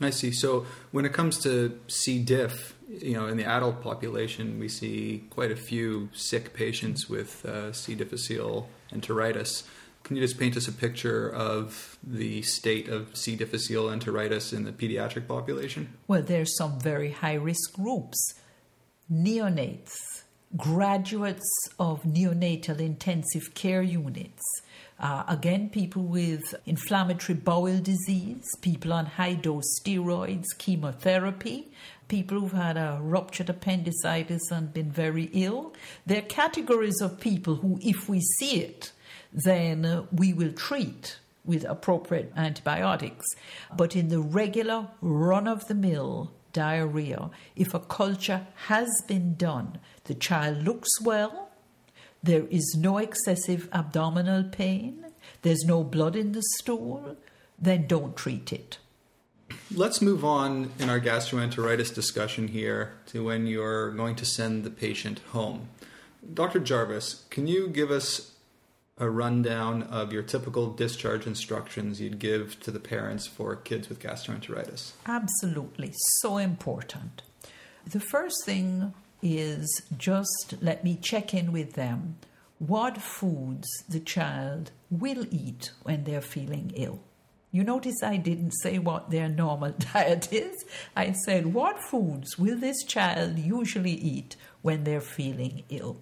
I see. So when it comes to C. diff, you know, in the adult population, we see quite a few sick patients with uh, C. difficile enteritis. Can you just paint us a picture of the state of C. difficile enteritis in the pediatric population? Well, there are some very high risk groups neonates, graduates of neonatal intensive care units. Uh, again, people with inflammatory bowel disease, people on high dose steroids, chemotherapy, people who've had a ruptured appendicitis and been very ill. They're categories of people who, if we see it, then we will treat with appropriate antibiotics. But in the regular run of the mill diarrhea, if a culture has been done, the child looks well, there is no excessive abdominal pain, there's no blood in the stool, then don't treat it. Let's move on in our gastroenteritis discussion here to when you're going to send the patient home. Dr. Jarvis, can you give us a rundown of your typical discharge instructions you'd give to the parents for kids with gastroenteritis? Absolutely, so important. The first thing is just let me check in with them what foods the child will eat when they're feeling ill. You notice I didn't say what their normal (laughs) diet is. I said, what foods will this child usually eat when they're feeling ill?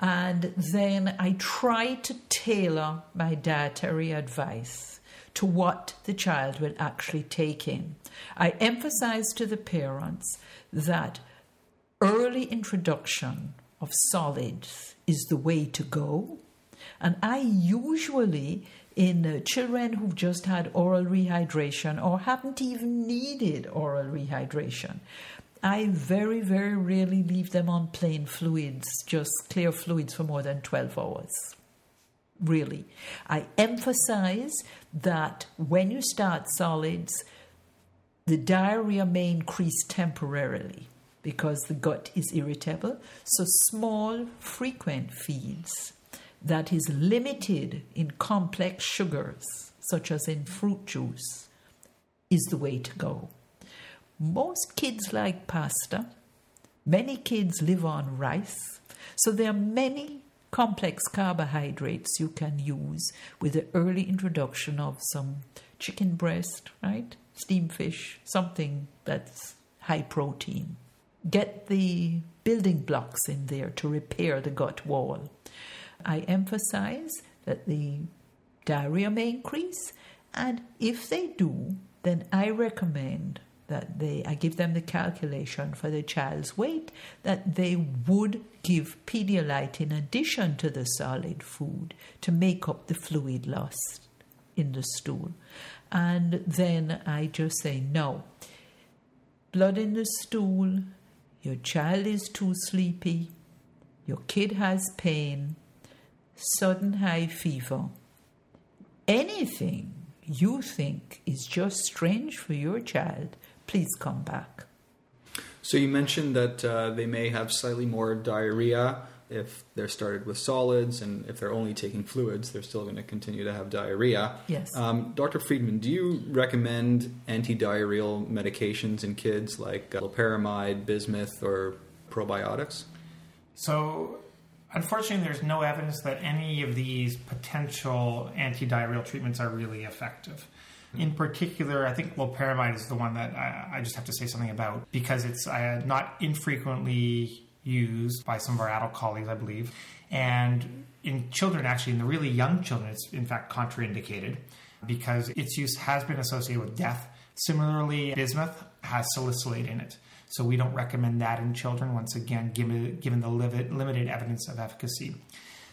And then I try to tailor my dietary advice to what the child will actually take in. I emphasize to the parents that early introduction of solids is the way to go. And I usually, in uh, children who've just had oral rehydration or haven't even needed oral rehydration, I very, very rarely leave them on plain fluids, just clear fluids for more than 12 hours. Really. I emphasize that when you start solids, the diarrhea may increase temporarily because the gut is irritable. So, small, frequent feeds that is limited in complex sugars, such as in fruit juice, is the way to go. Most kids like pasta. Many kids live on rice. So, there are many complex carbohydrates you can use with the early introduction of some chicken breast, right? Steamed fish, something that's high protein get the building blocks in there to repair the gut wall. I emphasize that the diarrhea may increase, and if they do, then I recommend that they I give them the calculation for the child's weight that they would give Pedialyte in addition to the solid food to make up the fluid loss in the stool. And then I just say no. Blood in the stool your child is too sleepy, your kid has pain, sudden high fever, anything you think is just strange for your child, please come back. So you mentioned that uh, they may have slightly more diarrhea if they're started with solids, and if they're only taking fluids, they're still going to continue to have diarrhea. Yes. Um, Dr. Freedman, do you recommend anti-diarrheal medications in kids like uh, loperamide, bismuth, or probiotics? So, unfortunately, there's no evidence that any of these potential anti-diarrheal treatments are really effective. In particular, I think loperamide is the one that I, I just have to say something about because it's uh, not infrequently used by some of our adult colleagues, I believe. And in children, actually, in the really young children, it's in fact contraindicated because its use has been associated with death. Similarly, bismuth has salicylate in it. So we don't recommend that in children, once again, given, given the limited evidence of efficacy.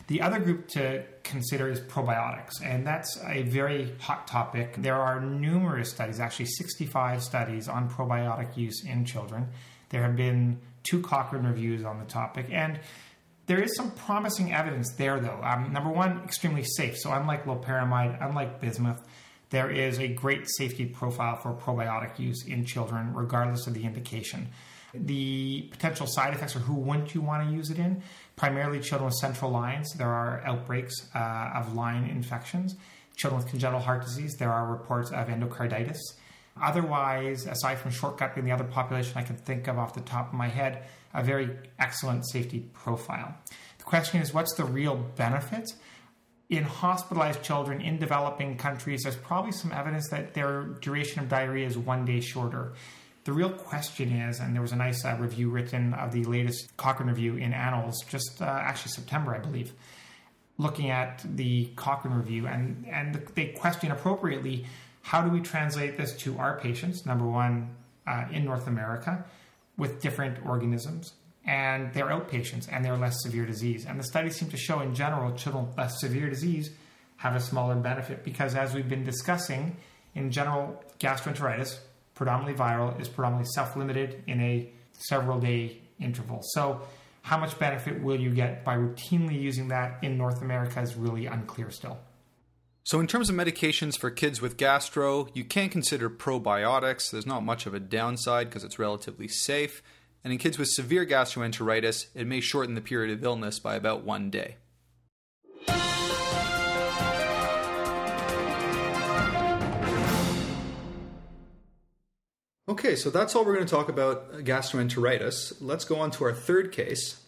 The other group to consider is probiotics, and that's a very hot topic. There are numerous studies, actually 65 studies on probiotic use in children. There have been two Cochrane reviews on the topic, and there is some promising evidence there, though. Um, number one, extremely safe. So, unlike loperamide, unlike bismuth, there is a great safety profile for probiotic use in children, regardless of the indication. The potential side effects are who wouldn't you want to use it in? Primarily children with central lines. There are outbreaks uh, of line infections. Children with congenital heart disease, there are reports of endocarditis. Otherwise, aside from short-gut being the other population I can think of off the top of my head, a very excellent safety profile. The question is, what's the real benefit? In hospitalized children in developing countries, there's probably some evidence that their duration of diarrhea is one day shorter. The real question is, and there was a nice uh, review written of the latest Cochrane review in Annals, just uh, actually September, I believe, looking at the Cochrane review, and, and they question appropriately how do we translate this to our patients? Number one, uh, in North America, with different organisms, and they're outpatients and they're less severe disease. And the studies seem to show, in general, children with less severe disease have a smaller benefit because, as we've been discussing, in general, gastroenteritis, predominantly viral, is predominantly self limited in a several day interval. So, how much benefit will you get by routinely using that in North America is really unclear still. So, in terms of medications for kids with gastro, you can consider probiotics. There's not much of a downside because it's relatively safe. And in kids with severe gastroenteritis, it may shorten the period of illness by about one day. Okay, so that's all we're going to talk about uh, gastroenteritis. Let's go on to our third case.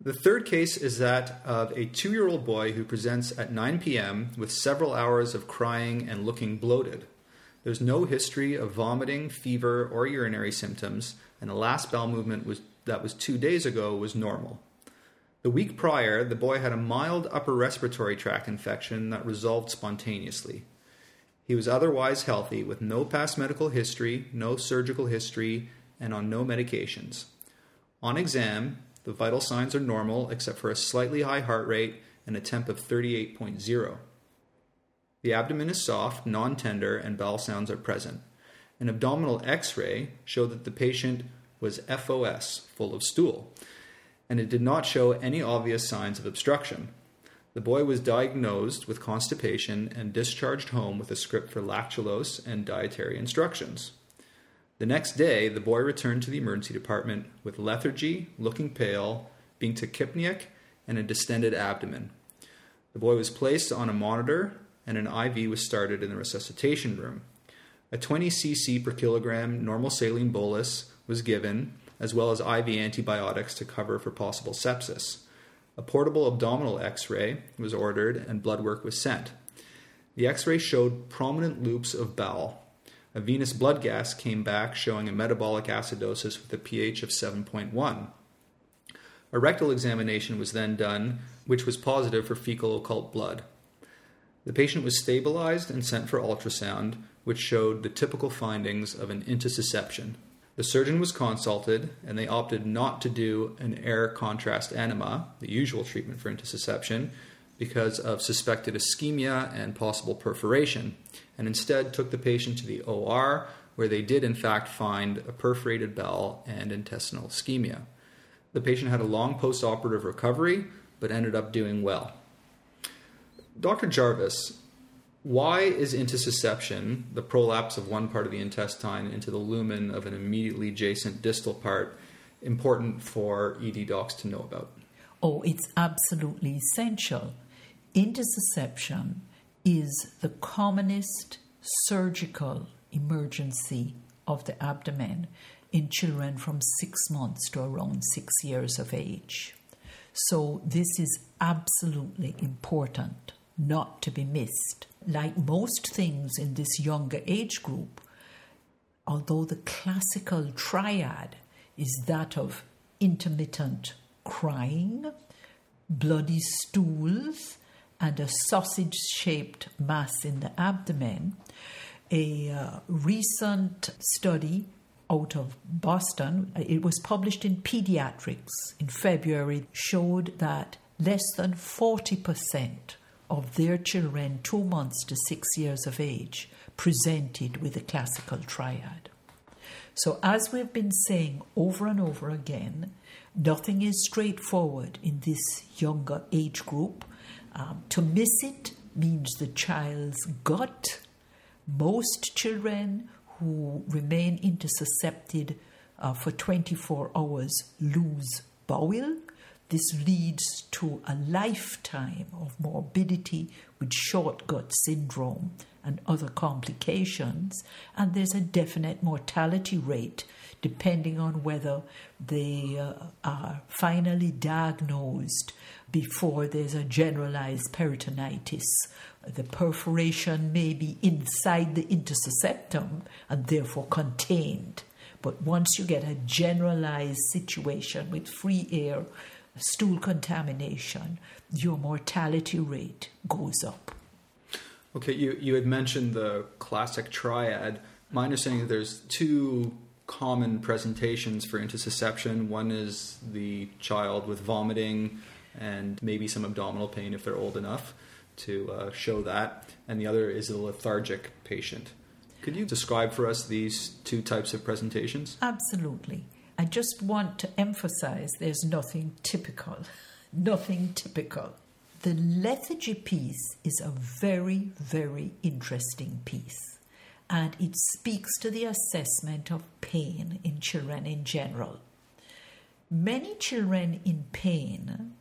The third case is that of a two year old boy who presents at 9 p.m. with several hours of crying and looking bloated. There's no history of vomiting, fever, or urinary symptoms, and the last bowel movement was, that was two days ago was normal. The week prior, the boy had a mild upper respiratory tract infection that resolved spontaneously. He was otherwise healthy with no past medical history, no surgical history, and on no medications. On exam, the vital signs are normal except for a slightly high heart rate and a temp of 38.0. The abdomen is soft, non tender, and bowel sounds are present. An abdominal x ray showed that the patient was FOS, full of stool, and it did not show any obvious signs of obstruction. The boy was diagnosed with constipation and discharged home with a script for lactulose and dietary instructions. The next day, the boy returned to the emergency department with lethargy, looking pale, being tachypneic, and a distended abdomen. The boy was placed on a monitor, and an IV was started in the resuscitation room. A 20 cc per kilogram normal saline bolus was given, as well as IV antibiotics to cover for possible sepsis. A portable abdominal x ray was ordered, and blood work was sent. The x ray showed prominent loops of bowel, a venous blood gas came back showing a metabolic acidosis with a pH of 7.1. A rectal examination was then done, which was positive for fecal occult blood. The patient was stabilized and sent for ultrasound, which showed the typical findings of an intussusception. The surgeon was consulted, and they opted not to do an air contrast enema, the usual treatment for intussusception, because of suspected ischemia and possible perforation, and instead took the patient to the OR, where they did in fact find a perforated bowel and intestinal ischemia. The patient had a long postoperative recovery, but ended up doing well. Dr. Jarvis, why is intussusception, the prolapse of one part of the intestine into the lumen of an immediately adjacent distal part, important for ED docs to know about? Oh, it's absolutely essential Intussusception is the commonest surgical emergency of the abdomen in children from six months to around six years of age. So, this is absolutely important, not to be missed. Like most things in this younger age group, although the classical triad is that of intermittent crying, bloody stools, and a sausage shaped mass in the abdomen. A uh, recent study out of Boston, it was published in Pediatrics in February, showed that less than 40% of their children, two months to six years of age, presented with a classical triad. So, as we've been saying over and over again, nothing is straightforward in this younger age group. Um, to miss it means the child's gut. Most children who remain intussuscepted uh, for 24 hours lose bowel. This leads to a lifetime of morbidity with short gut syndrome and other complications, and there's a definite mortality rate depending on whether they uh, are finally diagnosed before there's a generalized peritonitis. The perforation may be inside the intussusceptum and therefore contained. But once you get a generalized situation with free air, stool contamination, your mortality rate goes up. Okay, you, you had mentioned the classic triad. My understanding is there's two common presentations for intussusception. One is the child with vomiting and maybe some abdominal pain if they're old enough to uh, show that, and the other is a lethargic patient. Could you describe for us these two types of presentations? Absolutely. I just want to emphasize there's nothing typical. (laughs) nothing typical. the lethargy piece is a very, very interesting piece, and it speaks to the assessment of pain in children in general. Many children in pain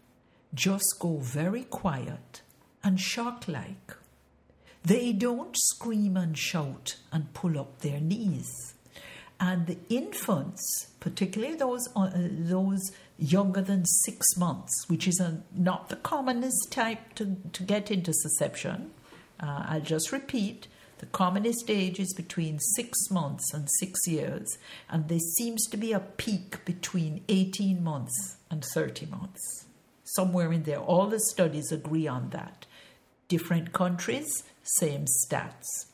just go very quiet and shock like. They don't scream and shout and pull up their knees. And the infants, particularly those, uh, those younger than six months, which is a, not the commonest type to, to get intussusception, uh, I'll just repeat the commonest age is between six months and six years, and there seems to be a peak between 18 months and 30 months. Somewhere in there. All the studies agree on that. Different countries, same stats.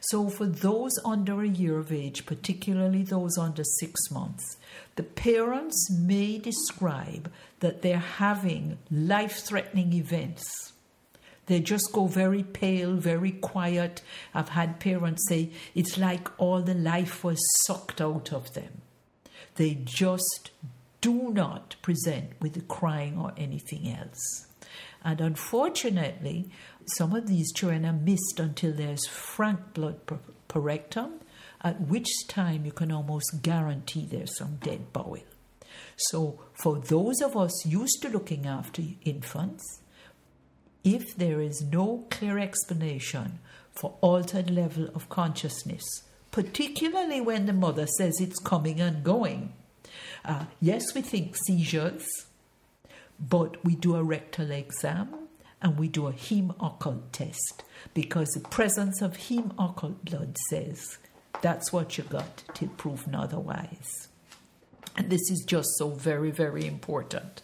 So, for those under a year of age, particularly those under six months, the parents may describe that they're having life threatening events. They just go very pale, very quiet. I've had parents say it's like all the life was sucked out of them. They just do not present with the crying or anything else. And unfortunately, some of these children are missed until there's frank blood per rectum, at which time you can almost guarantee there's some dead bowel. So, for those of us used to looking after infants, if there is no clear explanation for altered level of consciousness, particularly when the mother says it's coming and going, uh, yes, we think seizures, but we do a rectal exam and we do a heme occult test because the presence of heme occult blood says that's what you got till proven otherwise. And this is just so very, very important.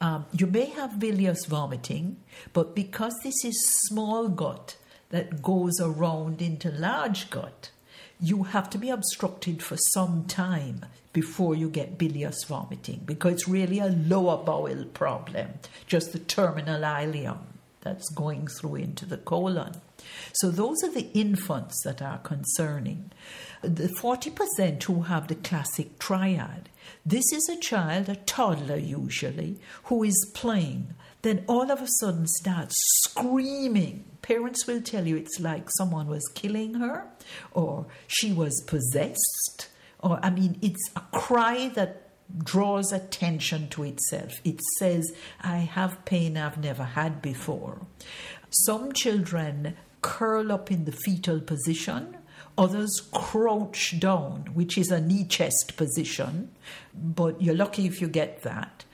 Um, you may have bilious vomiting, but because this is small gut that goes around into large gut, you have to be obstructed for some time before you get bilious vomiting because it's really a lower bowel problem, just the terminal ileum that's going through into the colon. So those are the infants that are concerning. The 40% who have the classic triad. This is a child, a toddler usually, who is playing, then all of a sudden starts screaming. Parents will tell you it's like someone was killing her or she was possessed. Or, I mean, it's a cry that draws attention to itself. It says, I have pain I've never had before. Some children curl up in the fetal position, others crouch down, which is a knee chest position, but you're lucky if you get that.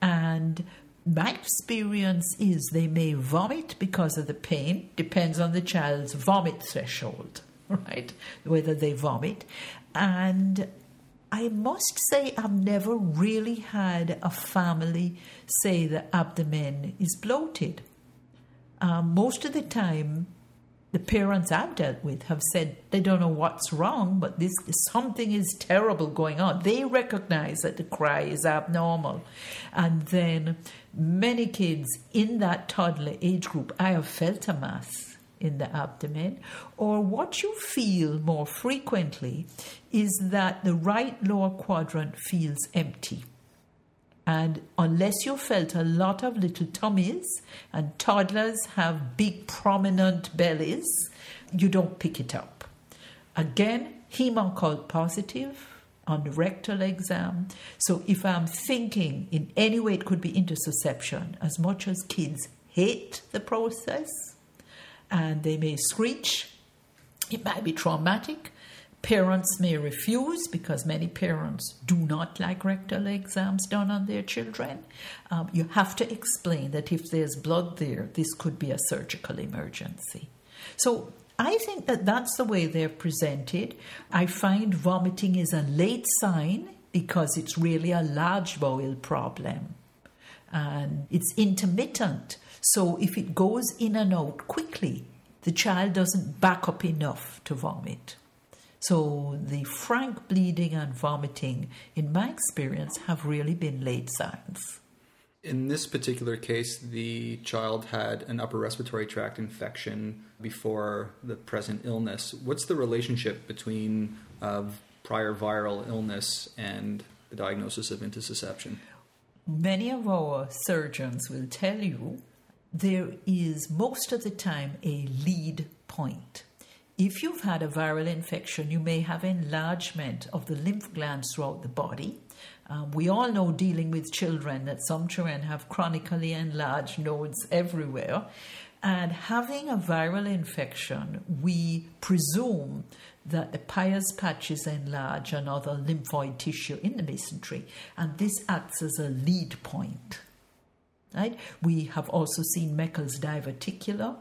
And my experience is they may vomit because of the pain, depends on the child's vomit threshold, (laughs) right? Whether they vomit. And I must say, I've never really had a family say the abdomen is bloated. Um, most of the time, the parents I've dealt with have said they don't know what's wrong, but this something is terrible going on. They recognize that the cry is abnormal, and then many kids in that toddler age group, I have felt a mass in the abdomen, or what you feel more frequently is that the right lower quadrant feels empty. And unless you felt a lot of little tummies, and toddlers have big prominent bellies, you don't pick it up. Again, heme occult positive on the rectal exam. So if I'm thinking in any way it could be intussusception, as much as kids hate the process, and they may screech. It might be traumatic. Parents may refuse because many parents do not like rectal exams done on their children. Um, you have to explain that if there's blood there, this could be a surgical emergency. So I think that that's the way they're presented. I find vomiting is a late sign because it's really a large bowel problem and it's intermittent. So if it goes in and out quickly, the child doesn't back up enough to vomit. So the frank bleeding and vomiting, in my experience, have really been late signs. In this particular case, the child had an upper respiratory tract infection before the present illness. What's the relationship between uh, prior viral illness and the diagnosis of intussusception? Many of our surgeons will tell you there is most of the time a lead point. If you've had a viral infection, you may have enlargement of the lymph glands throughout the body. Um, we all know dealing with children that some children have chronically enlarged nodes everywhere. And having a viral infection, we presume that the Peyer's patches enlarge enlarged and other lymphoid tissue in the mesentery, and this acts as a lead point. Right? We have also seen Meckel's diverticula,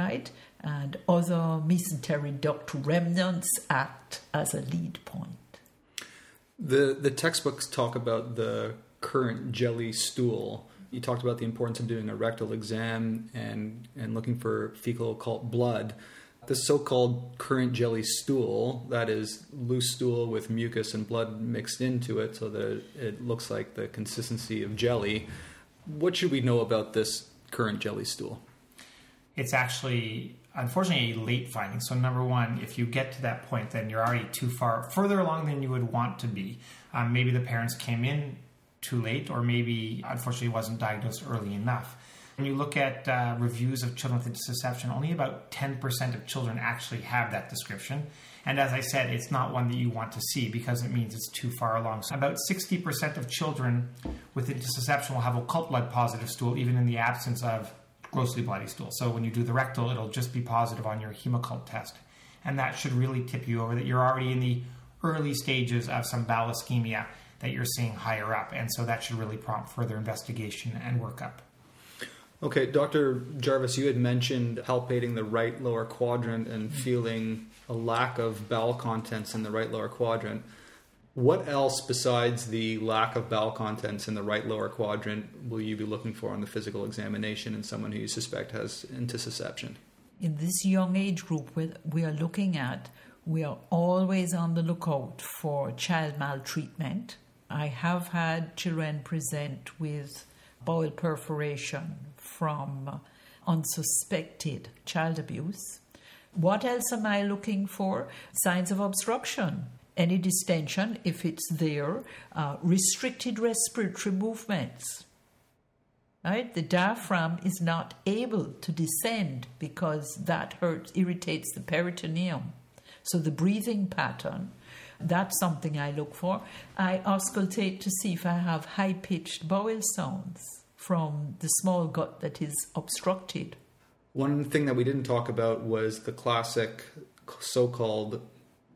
right? And other mesentery duct remnants act as a lead point. The the textbooks talk about the currant jelly stool. You talked about the importance of doing a rectal exam and and looking for fecal occult blood. The so-called currant jelly stool, that is loose stool with mucus and blood mixed into it, so that it looks like the consistency of jelly. What should we know about this currant jelly stool? It's actually unfortunately a late finding. So number one, if you get to that point, then you're already too far further along than you would want to be. Um, maybe the parents came in too late, or maybe unfortunately wasn't diagnosed early enough. When you look at uh, reviews of children with intussusception, only about 10% of children actually have that description. And as I said, it's not one that you want to see because it means it's too far along. So about 60% of children with intussusception will have occult blood positive stool, even in the absence of grossly bloody stool. So when you do the rectal, it'll just be positive on your hemocult test. And that should really tip you over that you're already in the early stages of some bowel ischemia that you're seeing higher up. And so that should really prompt further investigation and workup. Okay, Dr. Jarvis, you had mentioned palpating the right lower quadrant and feeling a lack of bowel contents in the right lower quadrant. What else besides the lack of bowel contents in the right lower quadrant will you be looking for on the physical examination in someone who you suspect has intussusception? In this young age group we are looking at, we are always on the lookout for child maltreatment. I have had children present with bowel perforation from unsuspected child abuse. What else am I looking for? Signs of obstruction any distension if it's there, uh, restricted respiratory movements. Right? The diaphragm is not able to descend because that hurts, irritates the peritoneum. So the breathing pattern, that's something I look for. I auscultate to see if I have high pitched bowel sounds from the small gut that is obstructed. One thing that we didn't talk about was the classic so called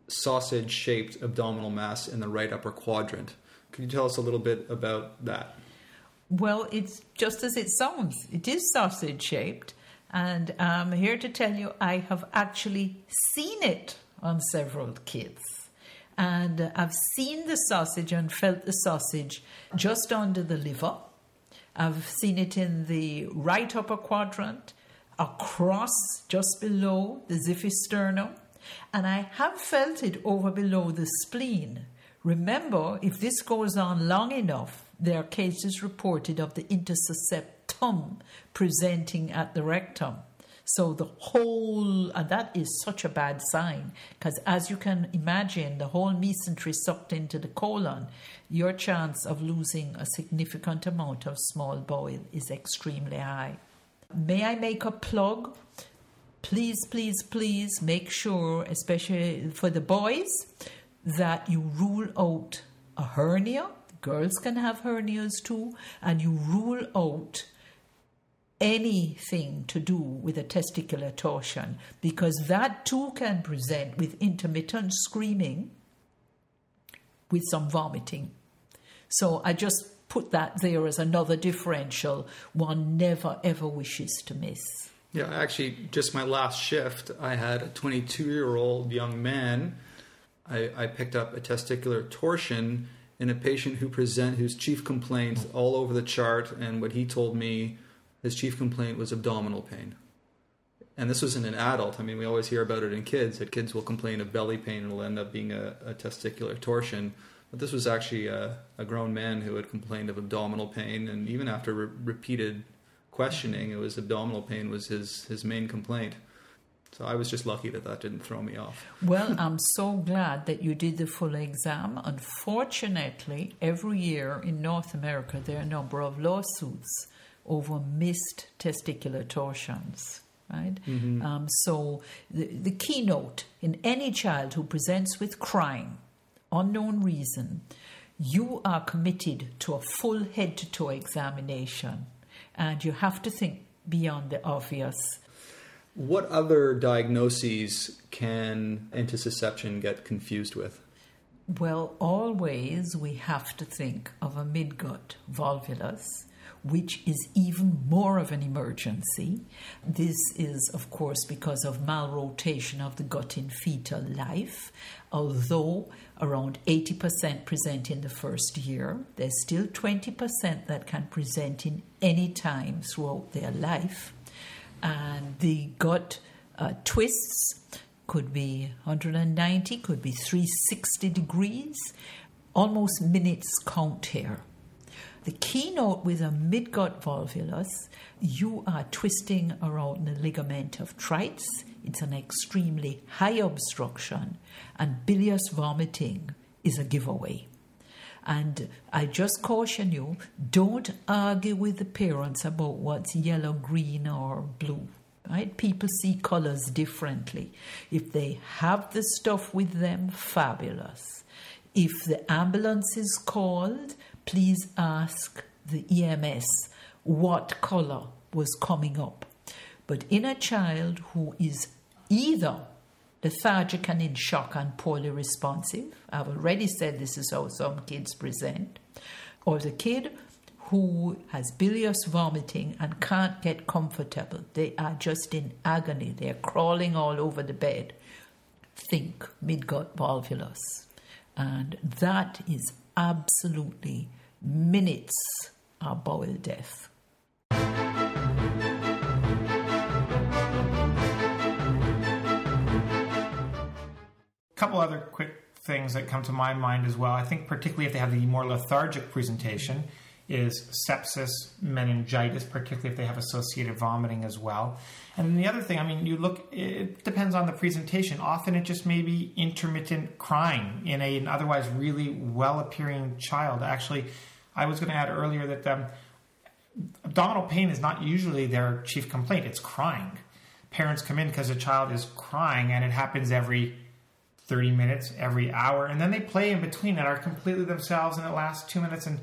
sausage shaped abdominal mass in the right upper quadrant. Could you tell us a little bit about that? Well, it's just as it sounds. It is sausage shaped, and I'm here to tell you I have actually seen it on several kids. And I've seen the sausage and felt the sausage just under the liver. I've seen it in the right upper quadrant, across just below the xiphisternum, and I have felt it over below the spleen. Remember, if this goes on long enough, there are cases reported of the intussusceptum presenting at the rectum. So the whole, and that is such a bad sign, because as you can imagine, the whole mesentery sucked into the colon, your chance of losing a significant amount of small bowel is extremely high. May I make a plug? Please, please, please make sure, especially for the boys, that you rule out a hernia. Girls can have hernias too, and you rule out anything to do with a testicular torsion because that too can present with intermittent screaming with some vomiting. So I just put that there as another differential one never ever wishes to miss. Yeah, actually, just my last shift, I had a 22 year old young man. I, I, picked up a testicular torsion in a patient who present whose chief complaint all over the chart, and what he told me his chief complaint was abdominal pain. And this was in an adult. I mean, we always hear about it in kids that kids will complain of belly pain and it'll end up being a, a testicular torsion. But this was actually a, a, grown man who had complained of abdominal pain, and even after re- repeated questioning. It was abdominal pain was his his main complaint. So I was just lucky that that didn't throw me off. Well, I'm so glad that you did the full exam. Unfortunately, every year in North America there are a number of lawsuits over missed testicular torsions. Right? Mm-hmm. Um, so, the, the keynote in any child who presents with crying, unknown reason, you are committed to a full head to toe examination and you have to think beyond the obvious. What other diagnoses can intussusception get confused with? Well, always we have to think of a midgut volvulus, which is even more of an emergency. This is, of course, because of malrotation of the gut in fetal life. Although around 80% present in the first year, there's still 20% that can present in any time throughout their life. And the gut uh, twists could be 190, could be 360 degrees, almost minutes count here. The keynote with a midgut volvulus, you are twisting around the ligament of Treitz. It's an extremely high obstruction, and bilious vomiting is a giveaway. And I just caution you don't argue with the parents about what's yellow, green, or blue. Right? People see colors differently. If they have the stuff with them, fabulous. If the ambulance is called, please ask the EMS what color was coming up. But in a child who is either lethargic and in shock and poorly responsive, I've already said this is how some kids present, or the kid who has bilious vomiting and can't get comfortable, they are just in agony, they're crawling all over the bed. Think midgut volvulus. And that is absolutely minutes of bowel death. A couple other quick things that come to my mind as well. I think particularly if they have the more lethargic presentation is sepsis, meningitis, particularly if they have associated vomiting as well. And the other thing, I mean, you look, it depends on the presentation. Often it just may be intermittent crying in a, an otherwise really well appearing child. Actually, I was going to add earlier that um, abdominal pain is not usually their chief complaint, it's crying. Parents come in because a child is crying and it happens every 30 minutes, every hour, and then they play in between and are completely themselves and it lasts two minutes and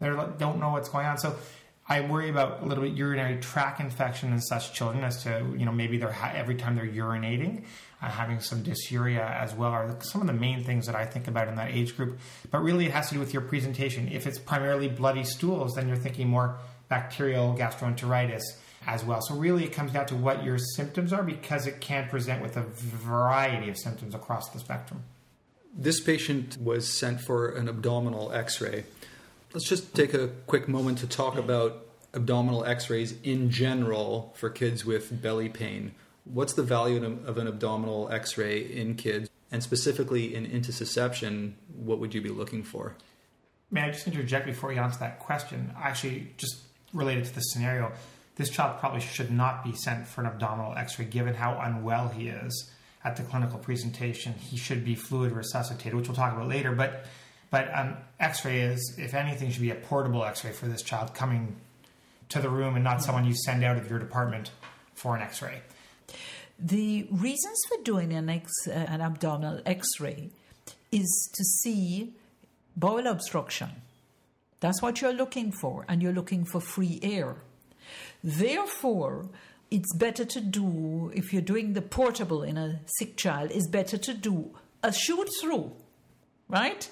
they don't know what's going on. So I worry about a little bit urinary tract infection in such children as to, you know, maybe they're ha- every time they're urinating, uh, having some dysuria as well are some of the main things that I think about in that age group. But really, it has to do with your presentation. If it's primarily bloody stools, then you're thinking more bacterial gastroenteritis as well. So really, it comes down to what your symptoms are because it can present with a variety of symptoms across the spectrum. This patient was sent for an abdominal x ray. Let's just take a quick moment to talk about abdominal x rays in general for kids with belly pain. What's the value of an abdominal x ray in kids? And specifically in intussusception, what would you be looking for? May I just interject before you answer that question? Actually, just related to the scenario, this child probably should not be sent for an abdominal x ray given how unwell he is at the clinical presentation. He should be fluid resuscitated, which we'll talk about later. But but um, X-ray is, if anything, should be a portable X-ray for this child coming to the room and not someone you send out of your department for an X-ray. The reasons for doing an, X, uh, an abdominal X-ray is to see bowel obstruction. That's what you're looking for, and you're looking for free air. Therefore, it's better to do, if you're doing the portable in a sick child, it's better to do a shoot through, right?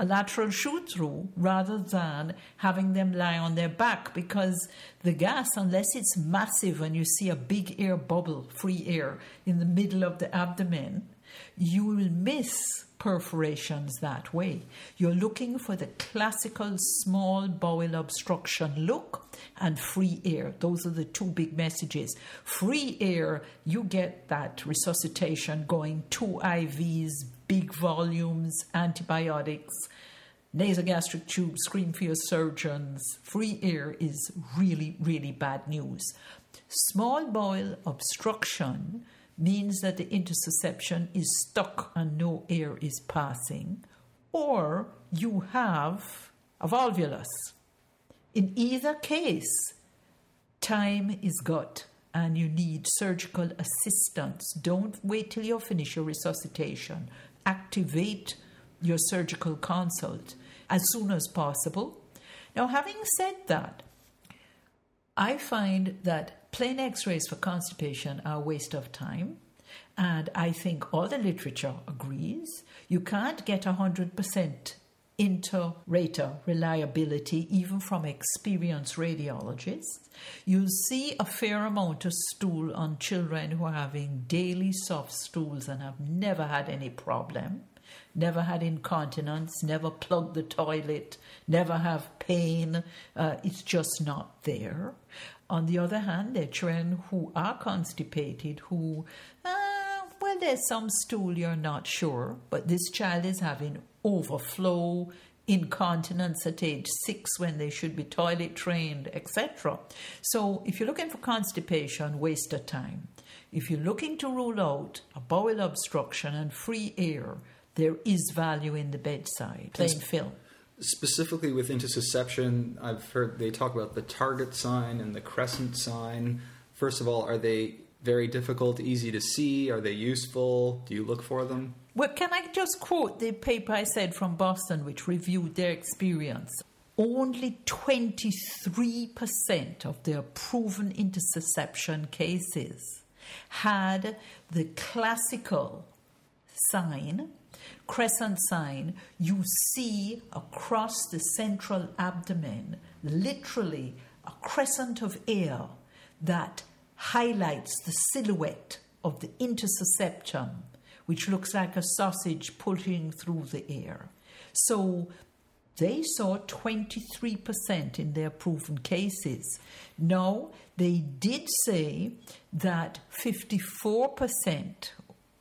A lateral shoot through rather than having them lie on their back because the gas, unless it's massive and you see a big air bubble, free air, in the middle of the abdomen, you will miss perforations that way. You're looking for the classical small bowel obstruction look and free air. Those are the two big messages. Free air, you get that resuscitation going, two IVs, big volumes, antibiotics, nasogastric tube, scream for your surgeons. Free air is really, really bad news. Small bowel obstruction means that the intussusception is stuck and no air is passing, or you have a volvulus. In either case, time is got and you need surgical assistance. Don't wait till you finish your resuscitation. Activate your surgical consult as soon as possible. Now, having said that, I find that plain x rays for constipation are a waste of time. And I think all the literature agrees. You can't get 100% inter-rater reliability even from experienced radiologists. You see a fair amount of stool on children who are having daily soft stools and have never had any problem, never had incontinence, never plugged the toilet, never have pain. Uh, it's just not there. On the other hand, there are children who are constipated who, uh, well, there's some stool you're not sure, but this child is having overflow, incontinence at age six when they should be toilet trained, etc. So, if you're looking for constipation, waste of time. If you're looking to rule out a bowel obstruction and free air, there is value in the bedside. Plain film. Specifically with intussusception, I've heard they talk about the target sign and the crescent sign. First of all, are they very difficult, easy to see? Are they useful? Do you look for them? Well, can I just quote the paper I said from Boston, which reviewed their experience? Only 23% of their proven intussusception cases had the classical sign, crescent sign, you see across the central abdomen, literally a crescent of air that highlights the silhouette of the intussusception, which looks like a sausage pulling through the air. So they saw 23% in their proven cases. Now, they did say that 54%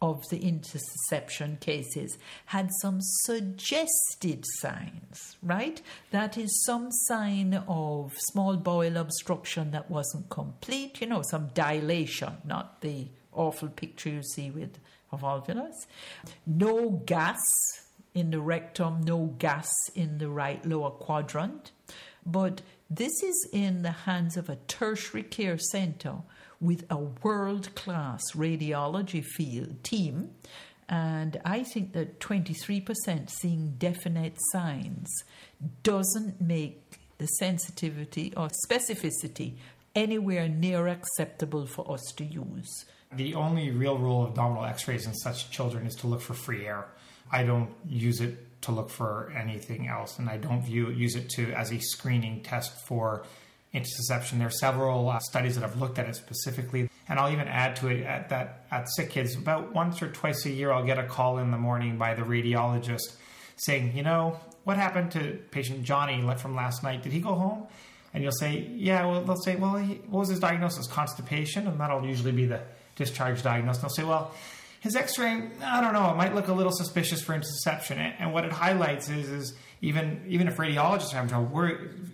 of the intussusception cases had some suggested signs, right? That is some sign of small bowel obstruction that wasn't complete, you know, some dilation, not the awful picture you see with volvulus. No gas in the rectum, no gas in the right lower quadrant. But this is in the hands of a tertiary care center with a world class radiology field team. And I think that 23% seeing definite signs doesn't make the sensitivity or specificity anywhere near acceptable for us to use. The only real rule of abdominal x rays in such children is to look for free air. I don't use it to look for anything else, and I don't view use it to as a screening test for intussusception. There are several uh, studies that have looked at it specifically, and I'll even add to it at that at SickKids about once or twice a year. I'll get a call in the morning by the radiologist saying, you know, what happened to patient Johnny from last night? Did he go home? And you'll say, yeah. Well, they'll say, well, he, what was his diagnosis? Constipation, and that'll usually be the discharge diagnosis. And they'll say, well. His X-ray, I don't know. It might look a little suspicious for intussusception, and what it highlights is, is even even if radiologists are having trouble,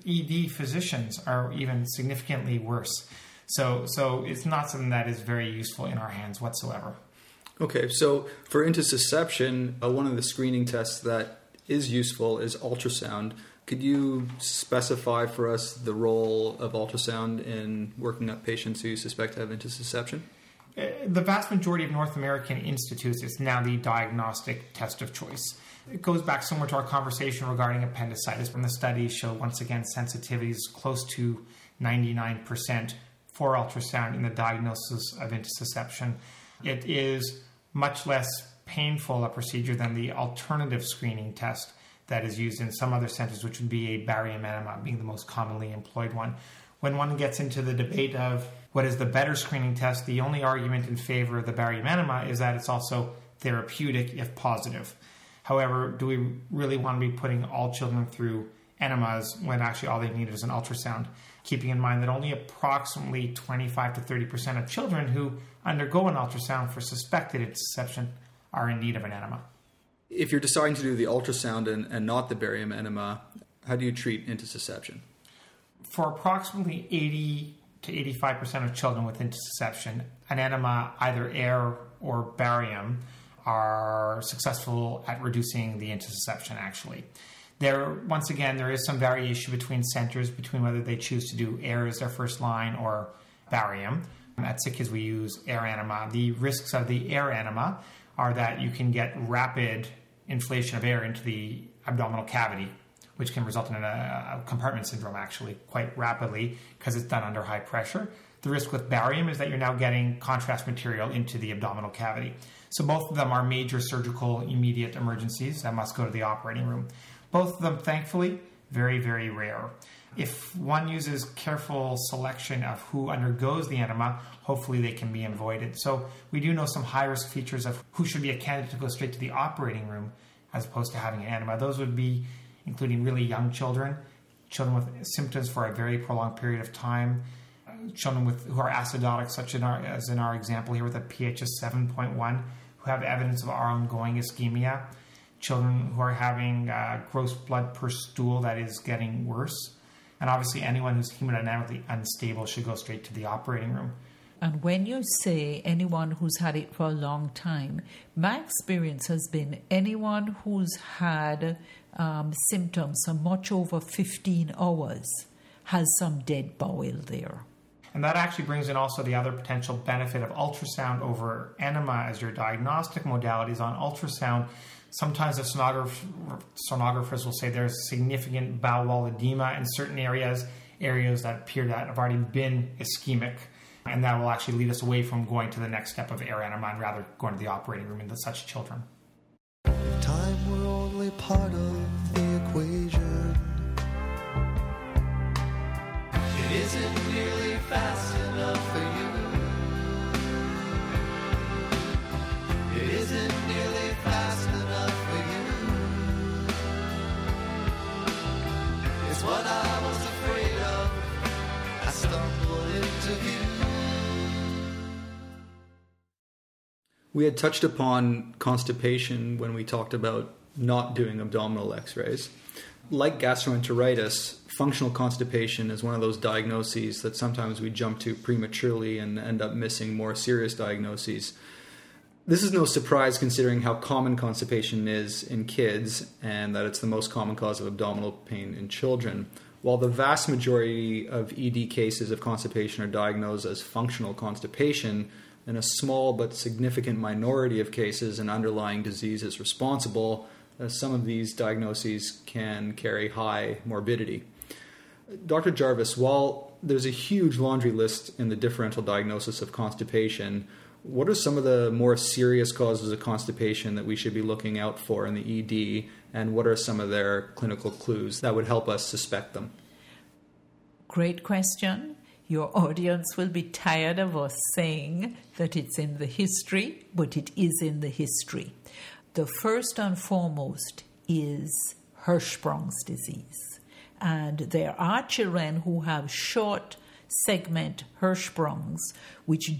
ED physicians are even significantly worse. So so it's not something that is very useful in our hands whatsoever. Okay, so for intussusception, uh, one of the screening tests that is useful is ultrasound. Could you specify for us the role of ultrasound in working up patients who you suspect have intussusception? Uh, the vast majority of North American institutes, it's now the diagnostic test of choice. It goes back somewhere to our conversation regarding appendicitis, when the studies show once again sensitivities close to 99% for ultrasound in the diagnosis of intussusception. It is much less painful a procedure than the alternative screening test that is used in some other centers, which would be a barium enema being the most commonly employed one. When one gets into the debate of what is the better screening test, the only argument in favor of the barium enema is that it's also therapeutic if positive. However, do we really want to be putting all children through enemas when actually all they need is an ultrasound? Keeping in mind that only approximately 25 to 30% of children who undergo an ultrasound for suspected intussusception are in need of an enema. If you're deciding to do the ultrasound and, and not the barium enema, how do you treat intussusception? For approximately 80 to 85% of children with intussusception, an enema, either air or barium, are successful at reducing the intussusception actually. There, once again, there is some variation between centers between whether they choose to do air as their first line or barium. At SickKids, we use air enema. The risks of the air enema are that you can get rapid inflation of air into the abdominal cavity, which can result in a, a compartment syndrome actually quite rapidly because it's done under high pressure. The risk with barium is that you're now getting contrast material into the abdominal cavity. So both of them are major surgical immediate emergencies that must go to the operating room. Both of them, thankfully, very, very rare. If one uses careful selection of who undergoes the enema, hopefully they can be avoided. So we do know some high risk features of who should be a candidate to go straight to the operating room as opposed to having an enema. Those would be including really young children, children with symptoms for a very prolonged period of time, children with who are acidotic, such in our, as in our example here with a pH of 7.1, who have evidence of ongoing ischemia children who are having uh, gross blood per stool that is getting worse. And obviously, anyone who's hemodynamically unstable should go straight to the operating room. And when you say anyone who's had it for a long time, my experience has been anyone who's had um, symptoms for much over 15 hours has some dead bowel there. And that actually brings in also the other potential benefit of ultrasound over enema as your diagnostic modalities on ultrasound Sometimes the sonograph- sonographers will say there's significant bowel edema in certain areas, areas that appear that have already been ischemic. And that will actually lead us away from going to the next step of air and rather going to the operating room in such children. Time we're only part of the equation. It isn't nearly fast enough for you. It isn't nearly fast enough for you. It's what I We had touched upon constipation when we talked about not doing abdominal x rays. Like gastroenteritis, functional constipation is one of those diagnoses that sometimes we jump to prematurely and end up missing more serious diagnoses. This is no surprise considering how common constipation is in kids and that it's the most common cause of abdominal pain in children. While the vast majority of ED cases of constipation are diagnosed as functional constipation, and a small but significant minority of cases an underlying disease is responsible, uh, some of these diagnoses can carry high morbidity. Dr. Jarvis, while there's a huge laundry list in the differential diagnosis of constipation, what are some of the more serious causes of constipation that we should be looking out for in the ED, and what are some of their clinical clues that would help us suspect them? Great question. Your audience will be tired of us saying that it's in the history, but it is in the history. The first and foremost is Hirschsprung's disease. And there are children who have short segment Hirschsprungs, which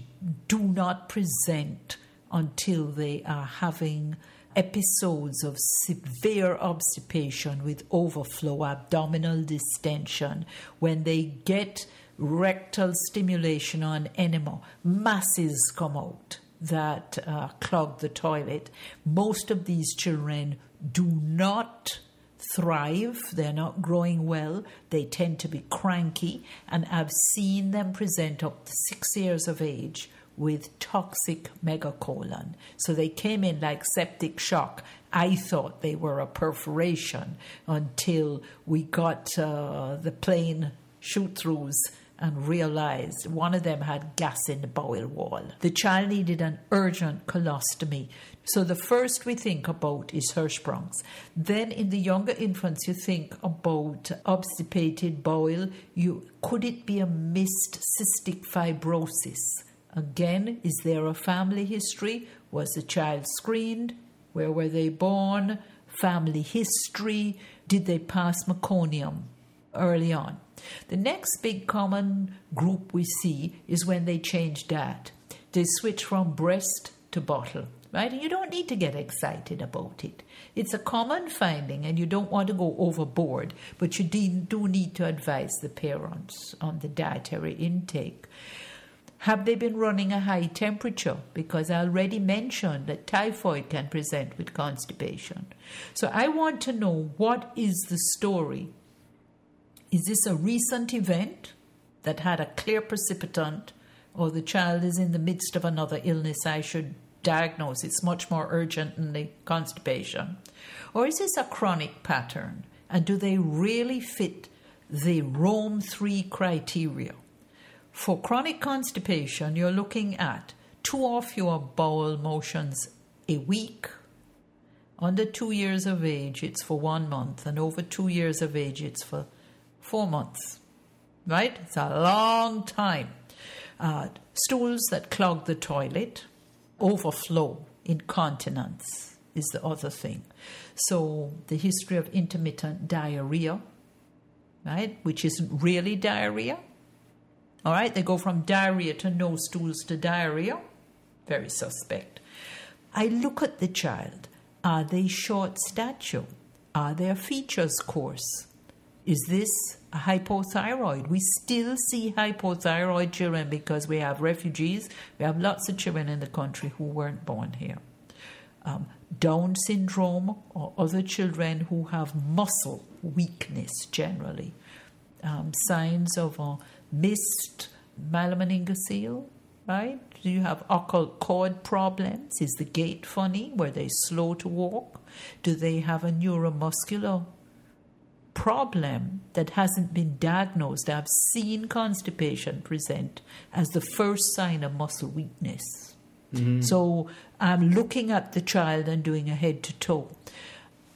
do not present until they are having episodes of severe obstipation with overflow, abdominal distension, when they get rectal stimulation on enema, masses come out that uh, clog the toilet. Most of these children do not thrive, they're not growing well, they tend to be cranky, and I've seen them present up to six years of age with toxic megacolon. So they came in like septic shock. I thought they were a perforation until we got uh, the plain shoot throughs and realized one of them had gas in the bowel wall. The child needed an urgent colostomy. So the first we think about is Hirschsprung's. Then in the younger infants, you think about obstipated bowel. You could it be a missed cystic fibrosis? Again, is there a family history? Was the child screened? Where were they born? Family history? Did they pass meconium early on? The next big common group we see is when they change that. They switch from breast to bottle, right? And you don't need to get excited about it. It's a common finding, and you don't want to go overboard, but you do need to advise the parents on the dietary intake. Have they been running a high temperature? Because I already mentioned that typhoid can present with constipation. So I want to know what is the story. Is this a recent event that had a clear precipitant, or the child is in the midst of another illness? I should diagnose. It's much more urgent than the constipation. Or is this a chronic pattern? And do they really fit the Rome 3 criteria? For chronic constipation, you're looking at two of your bowel motions a week. Under two years of age, it's for one month, and over two years of age, it's for four months. Right? It's a long time. Uh, stools that clog the toilet, overflow, incontinence is the other thing. So, the history of intermittent diarrhea, right, which isn't really diarrhea, all right, they go from diarrhea to no stools to diarrhea. Very suspect. I look at the child. Are they short stature? Are their features coarse? Is this hypothyroid? We still see hypothyroid children because we have refugees. We have lots of children in the country who weren't born here. Um, Down syndrome or other children who have muscle weakness generally. Um, signs of uh, missed myelomeningocele, right? Do you have occult cord problems? Is the gait funny? Were they slow to walk? Do they have a neuromuscular problem that hasn't been diagnosed? I've seen constipation present as the first sign of muscle weakness. Mm-hmm. So I'm looking at the child and doing a head to toe.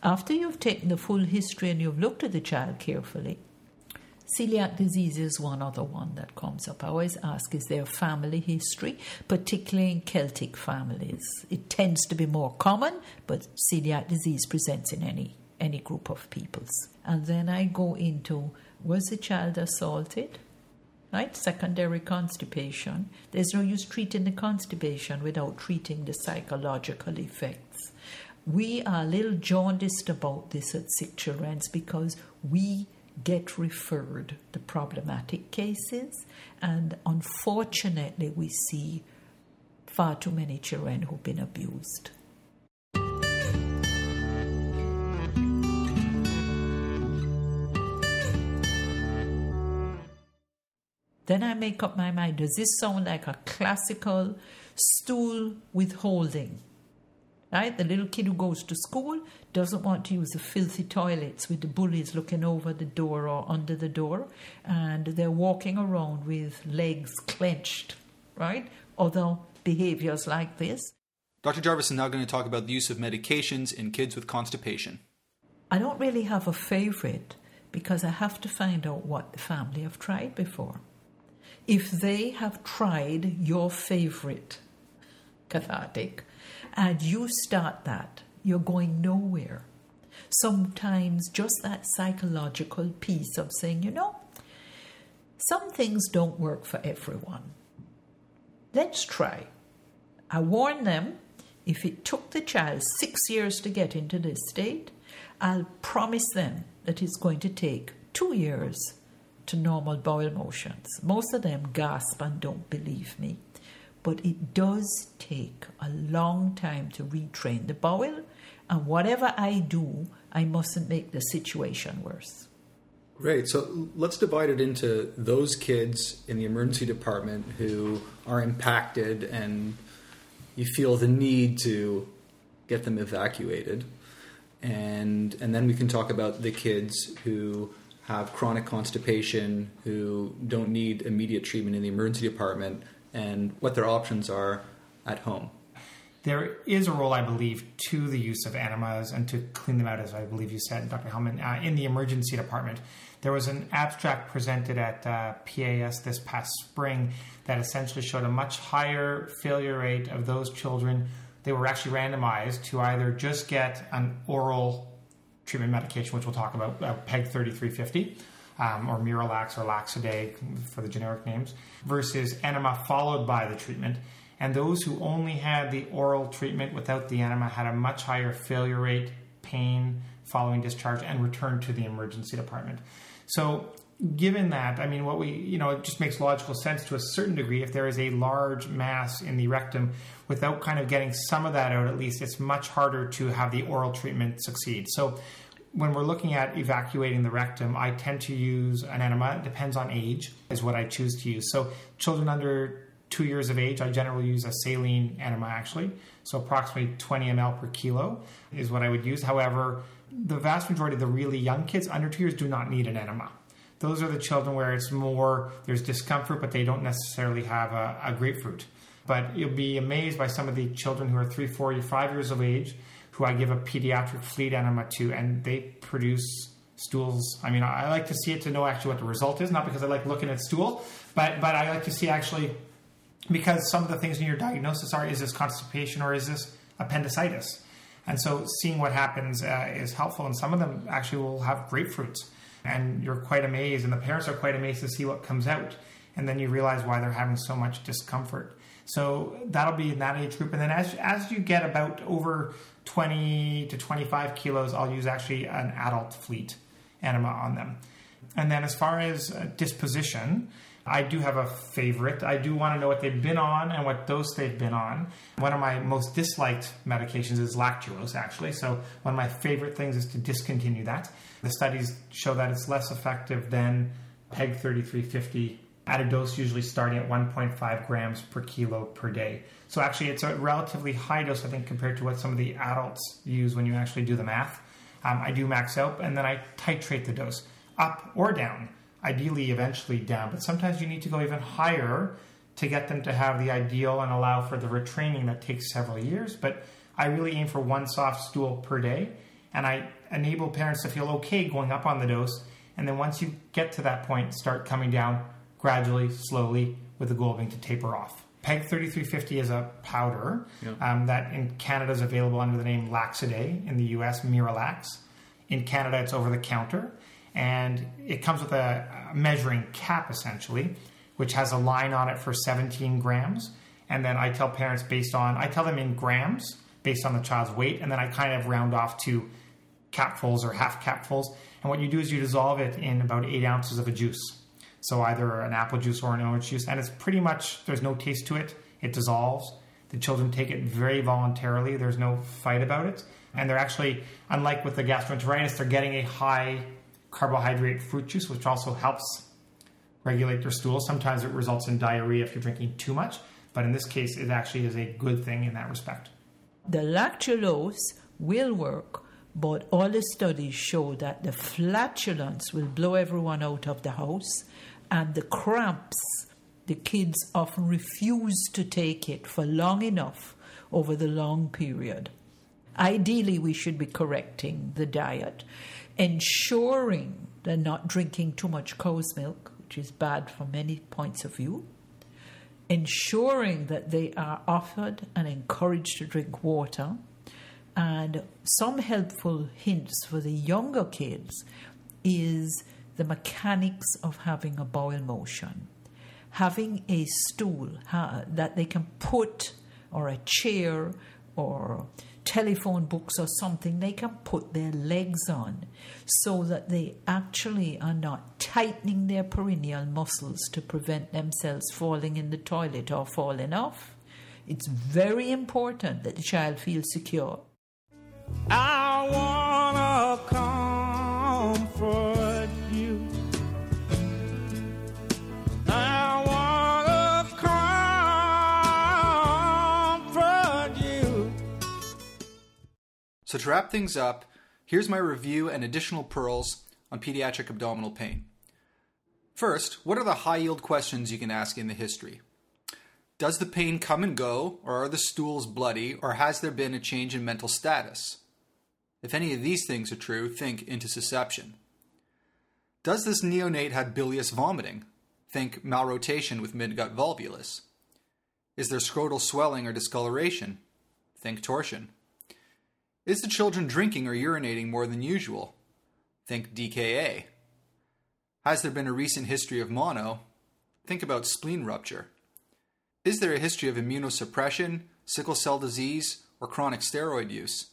After you've taken the full history and you've looked at the child carefully, Celiac disease is one other one that comes up. I always ask, is there a family history, particularly in Celtic families? It tends to be more common, but celiac disease presents in any, any group of peoples. And then I go into, was the child assaulted? Right? Secondary constipation. There's no use treating the constipation without treating the psychological effects. We are a little jaundiced about this at Sick Children's because we get referred the problematic cases, and unfortunately, we see far too many children who've been abused. Then I make up my mind does this sound like a classical stool withholding? Right? The little kid who goes to school doesn't want to use the filthy toilets with the bullies looking over the door or under the door, and they're walking around with legs clenched, right? Other behaviors like this. Dr. Jarvis is now going to talk about the use of medications in kids with constipation. I don't really have a favorite because I have to find out what the family have tried before. If they have tried your favorite cathartic and you start that, you're going nowhere. Sometimes just that psychological piece of saying, you know, some things don't work for everyone. Let's try. I warn them if it took the child six years to get into this state, I'll promise them that it's going to take two years to normal bowel motions. Most of them gasp and don't believe me but it does take a long time to retrain the bowel. And whatever I do, I mustn't make the situation worse. Great. So let's divide it into those kids in the emergency department who are impacted and you feel the need to get them evacuated. And and then we can talk about the kids who have chronic constipation who don't need immediate treatment in the emergency department and what their options are at home. There is a role, I believe, to the use of enemas and to clean them out, as I believe you said, Dr. Helman, uh, in the emergency department. There was an abstract presented at uh, PAS this past spring that essentially showed a much higher failure rate of those children. They were actually randomized to either just get an oral treatment medication, which we'll talk about, uh, PEG 3350, um, or Miralax or Lax-A-Day for the generic names, versus enema followed by the treatment. And those who only had the oral treatment without the enema had a much higher failure rate, pain following discharge, and return to the emergency department. So given that, I mean, what we, you know, it just makes logical sense to a certain degree. If there is a large mass in the rectum, without kind of getting some of that out, at least, it's much harder to have the oral treatment succeed. So, when we're looking at evacuating the rectum, I tend to use an enema. It depends on age, is what I choose to use. So, children under two years of age, I generally use a saline enema actually. So, approximately 20 ml per kilo is what I would use. However, the vast majority of the really young kids under two years do not need an enema. Those are the children where it's more, there's discomfort, but they don't necessarily have a, a grapefruit. But you'll be amazed by some of the children who are three, four, five years of age who I give a pediatric fleet enema to, and they produce stools. I mean, I like to see it to know actually what the result is, not because I like looking at stool, but but I like to see actually because some of the things in your diagnosis are is this constipation or is this appendicitis, and so seeing what happens uh, is helpful. And some of them actually will have grapefruits, and you're quite amazed, and the parents are quite amazed to see what comes out, and then you realize why they're having so much discomfort. So that'll be in that age group, and then as as you get about over 20 to 25 kilos, I'll use actually an adult fleet enema on them. And then as far as uh, disposition, I do have a favorite. I do want to know what they've been on and what dose they've been on. One of my most disliked medications is lactulose, actually. So, one of my favorite things is to discontinue that. The studies show that it's less effective than PEG 3350 at a dose usually starting at 1.5 grams per kilo per day. So, actually, it's a relatively high dose, I think, compared to what some of the adults use when you actually do the math. Um, I do max out and then I titrate the dose up or down ideally eventually down, but sometimes you need to go even higher to get them to have the ideal and allow for the retraining that takes several years. But I really aim for one soft stool per day, and I enable parents to feel okay going up on the dose. And then once you get to that point, start coming down gradually, slowly, with the goal being to taper off. PEG 3350 is a powder um, that in Canada is available under the name Lax-A-Day, in the US, Miralax. In Canada, it's over the counter and it comes with a measuring cap essentially, which has a line on it for 17 grams. And then I tell parents based on, I tell them in grams based on the child's weight, and then I kind of round off to capfuls or half capfuls. And what you do is you dissolve it in about eight ounces of a juice. So either an apple juice or an orange juice. And it's pretty much, there's no taste to it. It dissolves. The children take it very voluntarily. There's no fight about it. And they're actually, unlike with the gastroenteritis, they're getting a high carbohydrate fruit juice, which also helps regulate your stool. Sometimes it results in diarrhea if you're drinking too much, but in this case, it actually is a good thing in that respect. The lactulose will work, but all the studies show that the flatulence will blow everyone out of the house, and the cramps, the kids often refuse to take it for long enough over the long period. Ideally, we should be correcting the diet ensuring they're not drinking too much cow's milk, which is bad from many points of view, ensuring that they are offered and encouraged to drink water, and some helpful hints for the younger kids is the mechanics of having a bowel motion. Having a stool that they can put, or a chair, or telephone books or something they can put their legs on so that they actually are not tightening their perineal muscles to prevent themselves falling in the toilet or falling off. It's very important that the child feels secure. I So, to wrap things up, here's my review and additional pearls on pediatric abdominal pain. First, what are the high yield questions you can ask in the history? Does the pain come and go, or are the stools bloody, or has there been a change in mental status? If any of these things are true, think intussusception. Does this neonate have bilious vomiting? Think malrotation with midgut volvulus. Is there scrotal swelling or discoloration? Think torsion. Is the children drinking or urinating more than usual? Think DKA. Has there been a recent history of mono? Think about spleen rupture. Is there a history of immunosuppression, sickle cell disease, or chronic steroid use?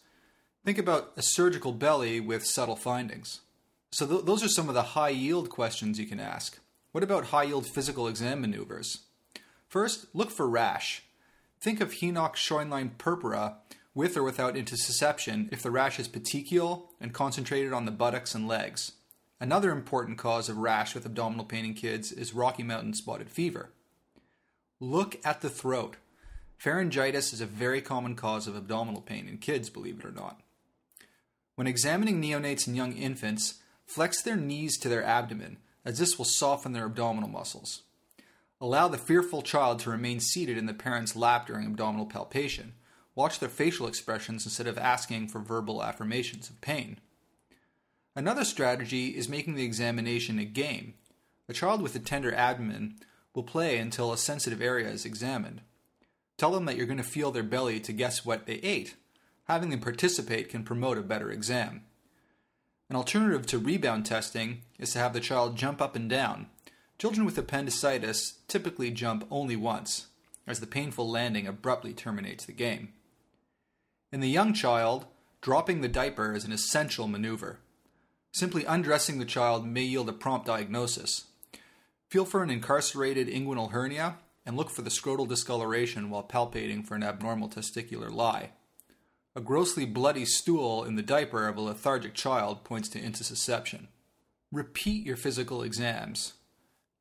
Think about a surgical belly with subtle findings. So th- those are some of the high yield questions you can ask. What about high yield physical exam maneuvers? First, look for rash. Think of Henoch Schönlein purpura with or without intussusception if the rash is petechial and concentrated on the buttocks and legs. Another important cause of rash with abdominal pain in kids is Rocky Mountain spotted fever. Look at the throat. Pharyngitis is a very common cause of abdominal pain in kids, believe it or not. When examining neonates and young infants, flex their knees to their abdomen, as this will soften their abdominal muscles. Allow the fearful child to remain seated in the parent's lap during abdominal palpation. Watch their facial expressions instead of asking for verbal affirmations of pain. Another strategy is making the examination a game. A child with a tender abdomen will play until a sensitive area is examined. Tell them that you're going to feel their belly to guess what they ate. Having them participate can promote a better exam. An alternative to rebound testing is to have the child jump up and down. Children with appendicitis typically jump only once, as the painful landing abruptly terminates the game. In the young child, dropping the diaper is an essential maneuver. Simply undressing the child may yield a prompt diagnosis. Feel for an incarcerated inguinal hernia and look for the scrotal discoloration while palpating for an abnormal testicular lie. A grossly bloody stool in the diaper of a lethargic child points to intussusception. Repeat your physical exams.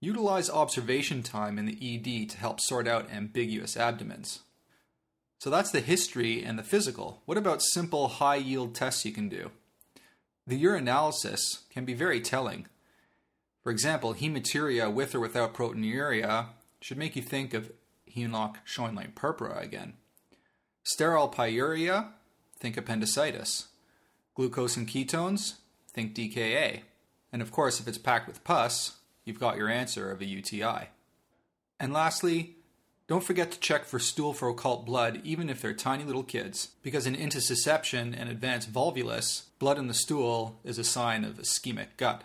Utilize observation time in the ED to help sort out ambiguous abdomens. So that's the history and the physical. What about simple high yield tests you can do? The urinalysis can be very telling. For example, hematuria with or without proteinuria should make you think of Henoch Schönlein purpura again. Sterile pyuria, think appendicitis. Glucose and ketones, think DKA. And of course, if it's packed with pus, you've got your answer of a UTI. And lastly, don't forget to check for stool for occult blood, even if they're tiny little kids, because in intussusception and advanced volvulus, blood in the stool is a sign of ischemic gut.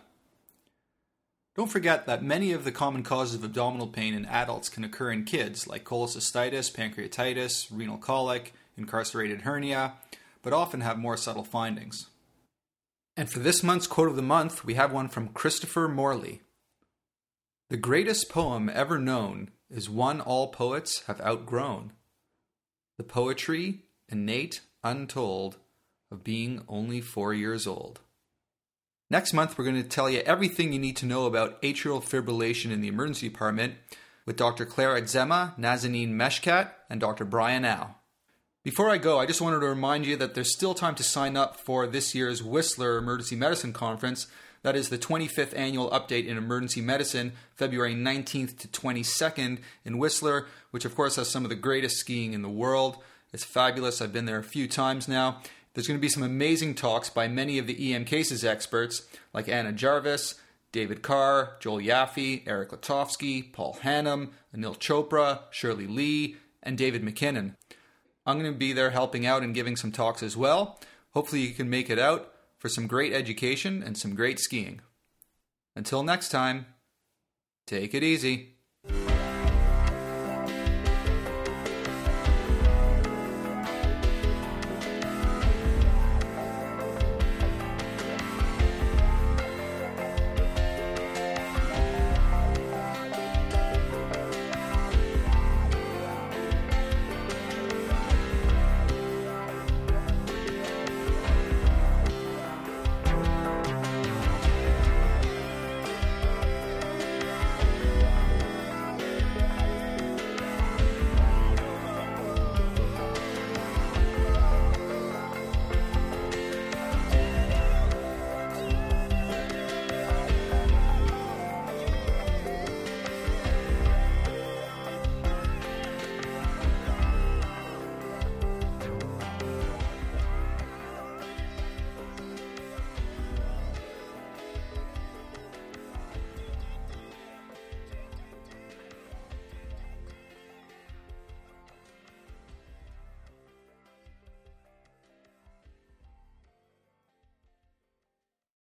Don't forget that many of the common causes of abdominal pain in adults can occur in kids, like cholecystitis, pancreatitis, renal colic, incarcerated hernia, but often have more subtle findings. And for this month's quote of the month, we have one from Christopher Morley. The greatest poem ever known is one all poets have outgrown the poetry, innate, untold, of being only four years old. Next month, we're going to tell you everything you need to know about atrial fibrillation in the emergency department with Dr. Clare Atzema, Nazanin Meshkat, and Dr. Brian Au. Before I go, I just wanted to remind you that there's still time to sign up for this year's Whistler Emergency Medicine Conference. That is the 25th annual update in emergency medicine, February 19th to 22nd in Whistler, which of course has some of the greatest skiing in the world. It's fabulous. I've been there a few times now. There's going to be some amazing talks by many of the EM cases experts like Anna Jarvis, David Carr, Joel Yaffe, Eric Letovsky, Paul Hannam, Anil Chopra, Shirley Lee, and David McKinnon. I'm going to be there helping out and giving some talks as well. Hopefully, you can make it out for some great education and some great skiing. Until next time, take it easy.